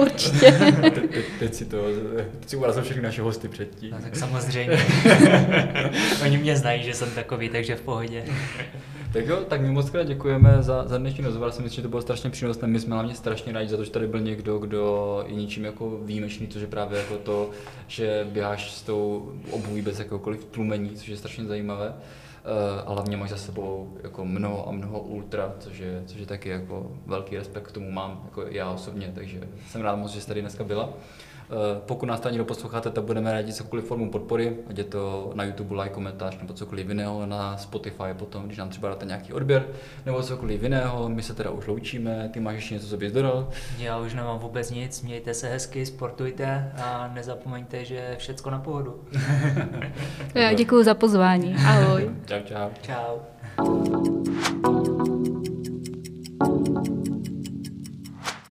Určitě. Te, te, teď si to, teď si urazil všechny naše hosty předtím. No tak samozřejmě. Oni mě znají, že jsem takový, takže v pohodě. Tak jo, tak my moc krát děkujeme za, za dnešní rozhovor. Si myslím, že to bylo strašně přínosné. My jsme hlavně strašně rádi za to, že tady byl někdo, kdo je ničím jako výjimečný, což je právě jako to, že běháš s tou obuví bez jakéhokoliv tlumení, což je strašně zajímavé. Eh, a hlavně máš za sebou jako mnoho a mnoho ultra, což je, což je taky jako velký respekt k tomu mám, jako já osobně, takže jsem rád moc, že jste tady dneska byla. Eh, pokud nás tady někdo posloucháte, tak budeme rádi cokoliv formu podpory, ať je to na YouTube like, komentář nebo cokoliv jiného, na Spotify potom, když nám třeba dáte nějaký odběr, nebo cokoliv jiného. My se teda už loučíme, ty máš ještě něco, co bys dodal? Já už nemám vůbec nic, mějte se hezky, sportujte a nezapomeňte, že všecko na pohodu. Já děkuji za pozvání, ahoj. čau, čau. Čau.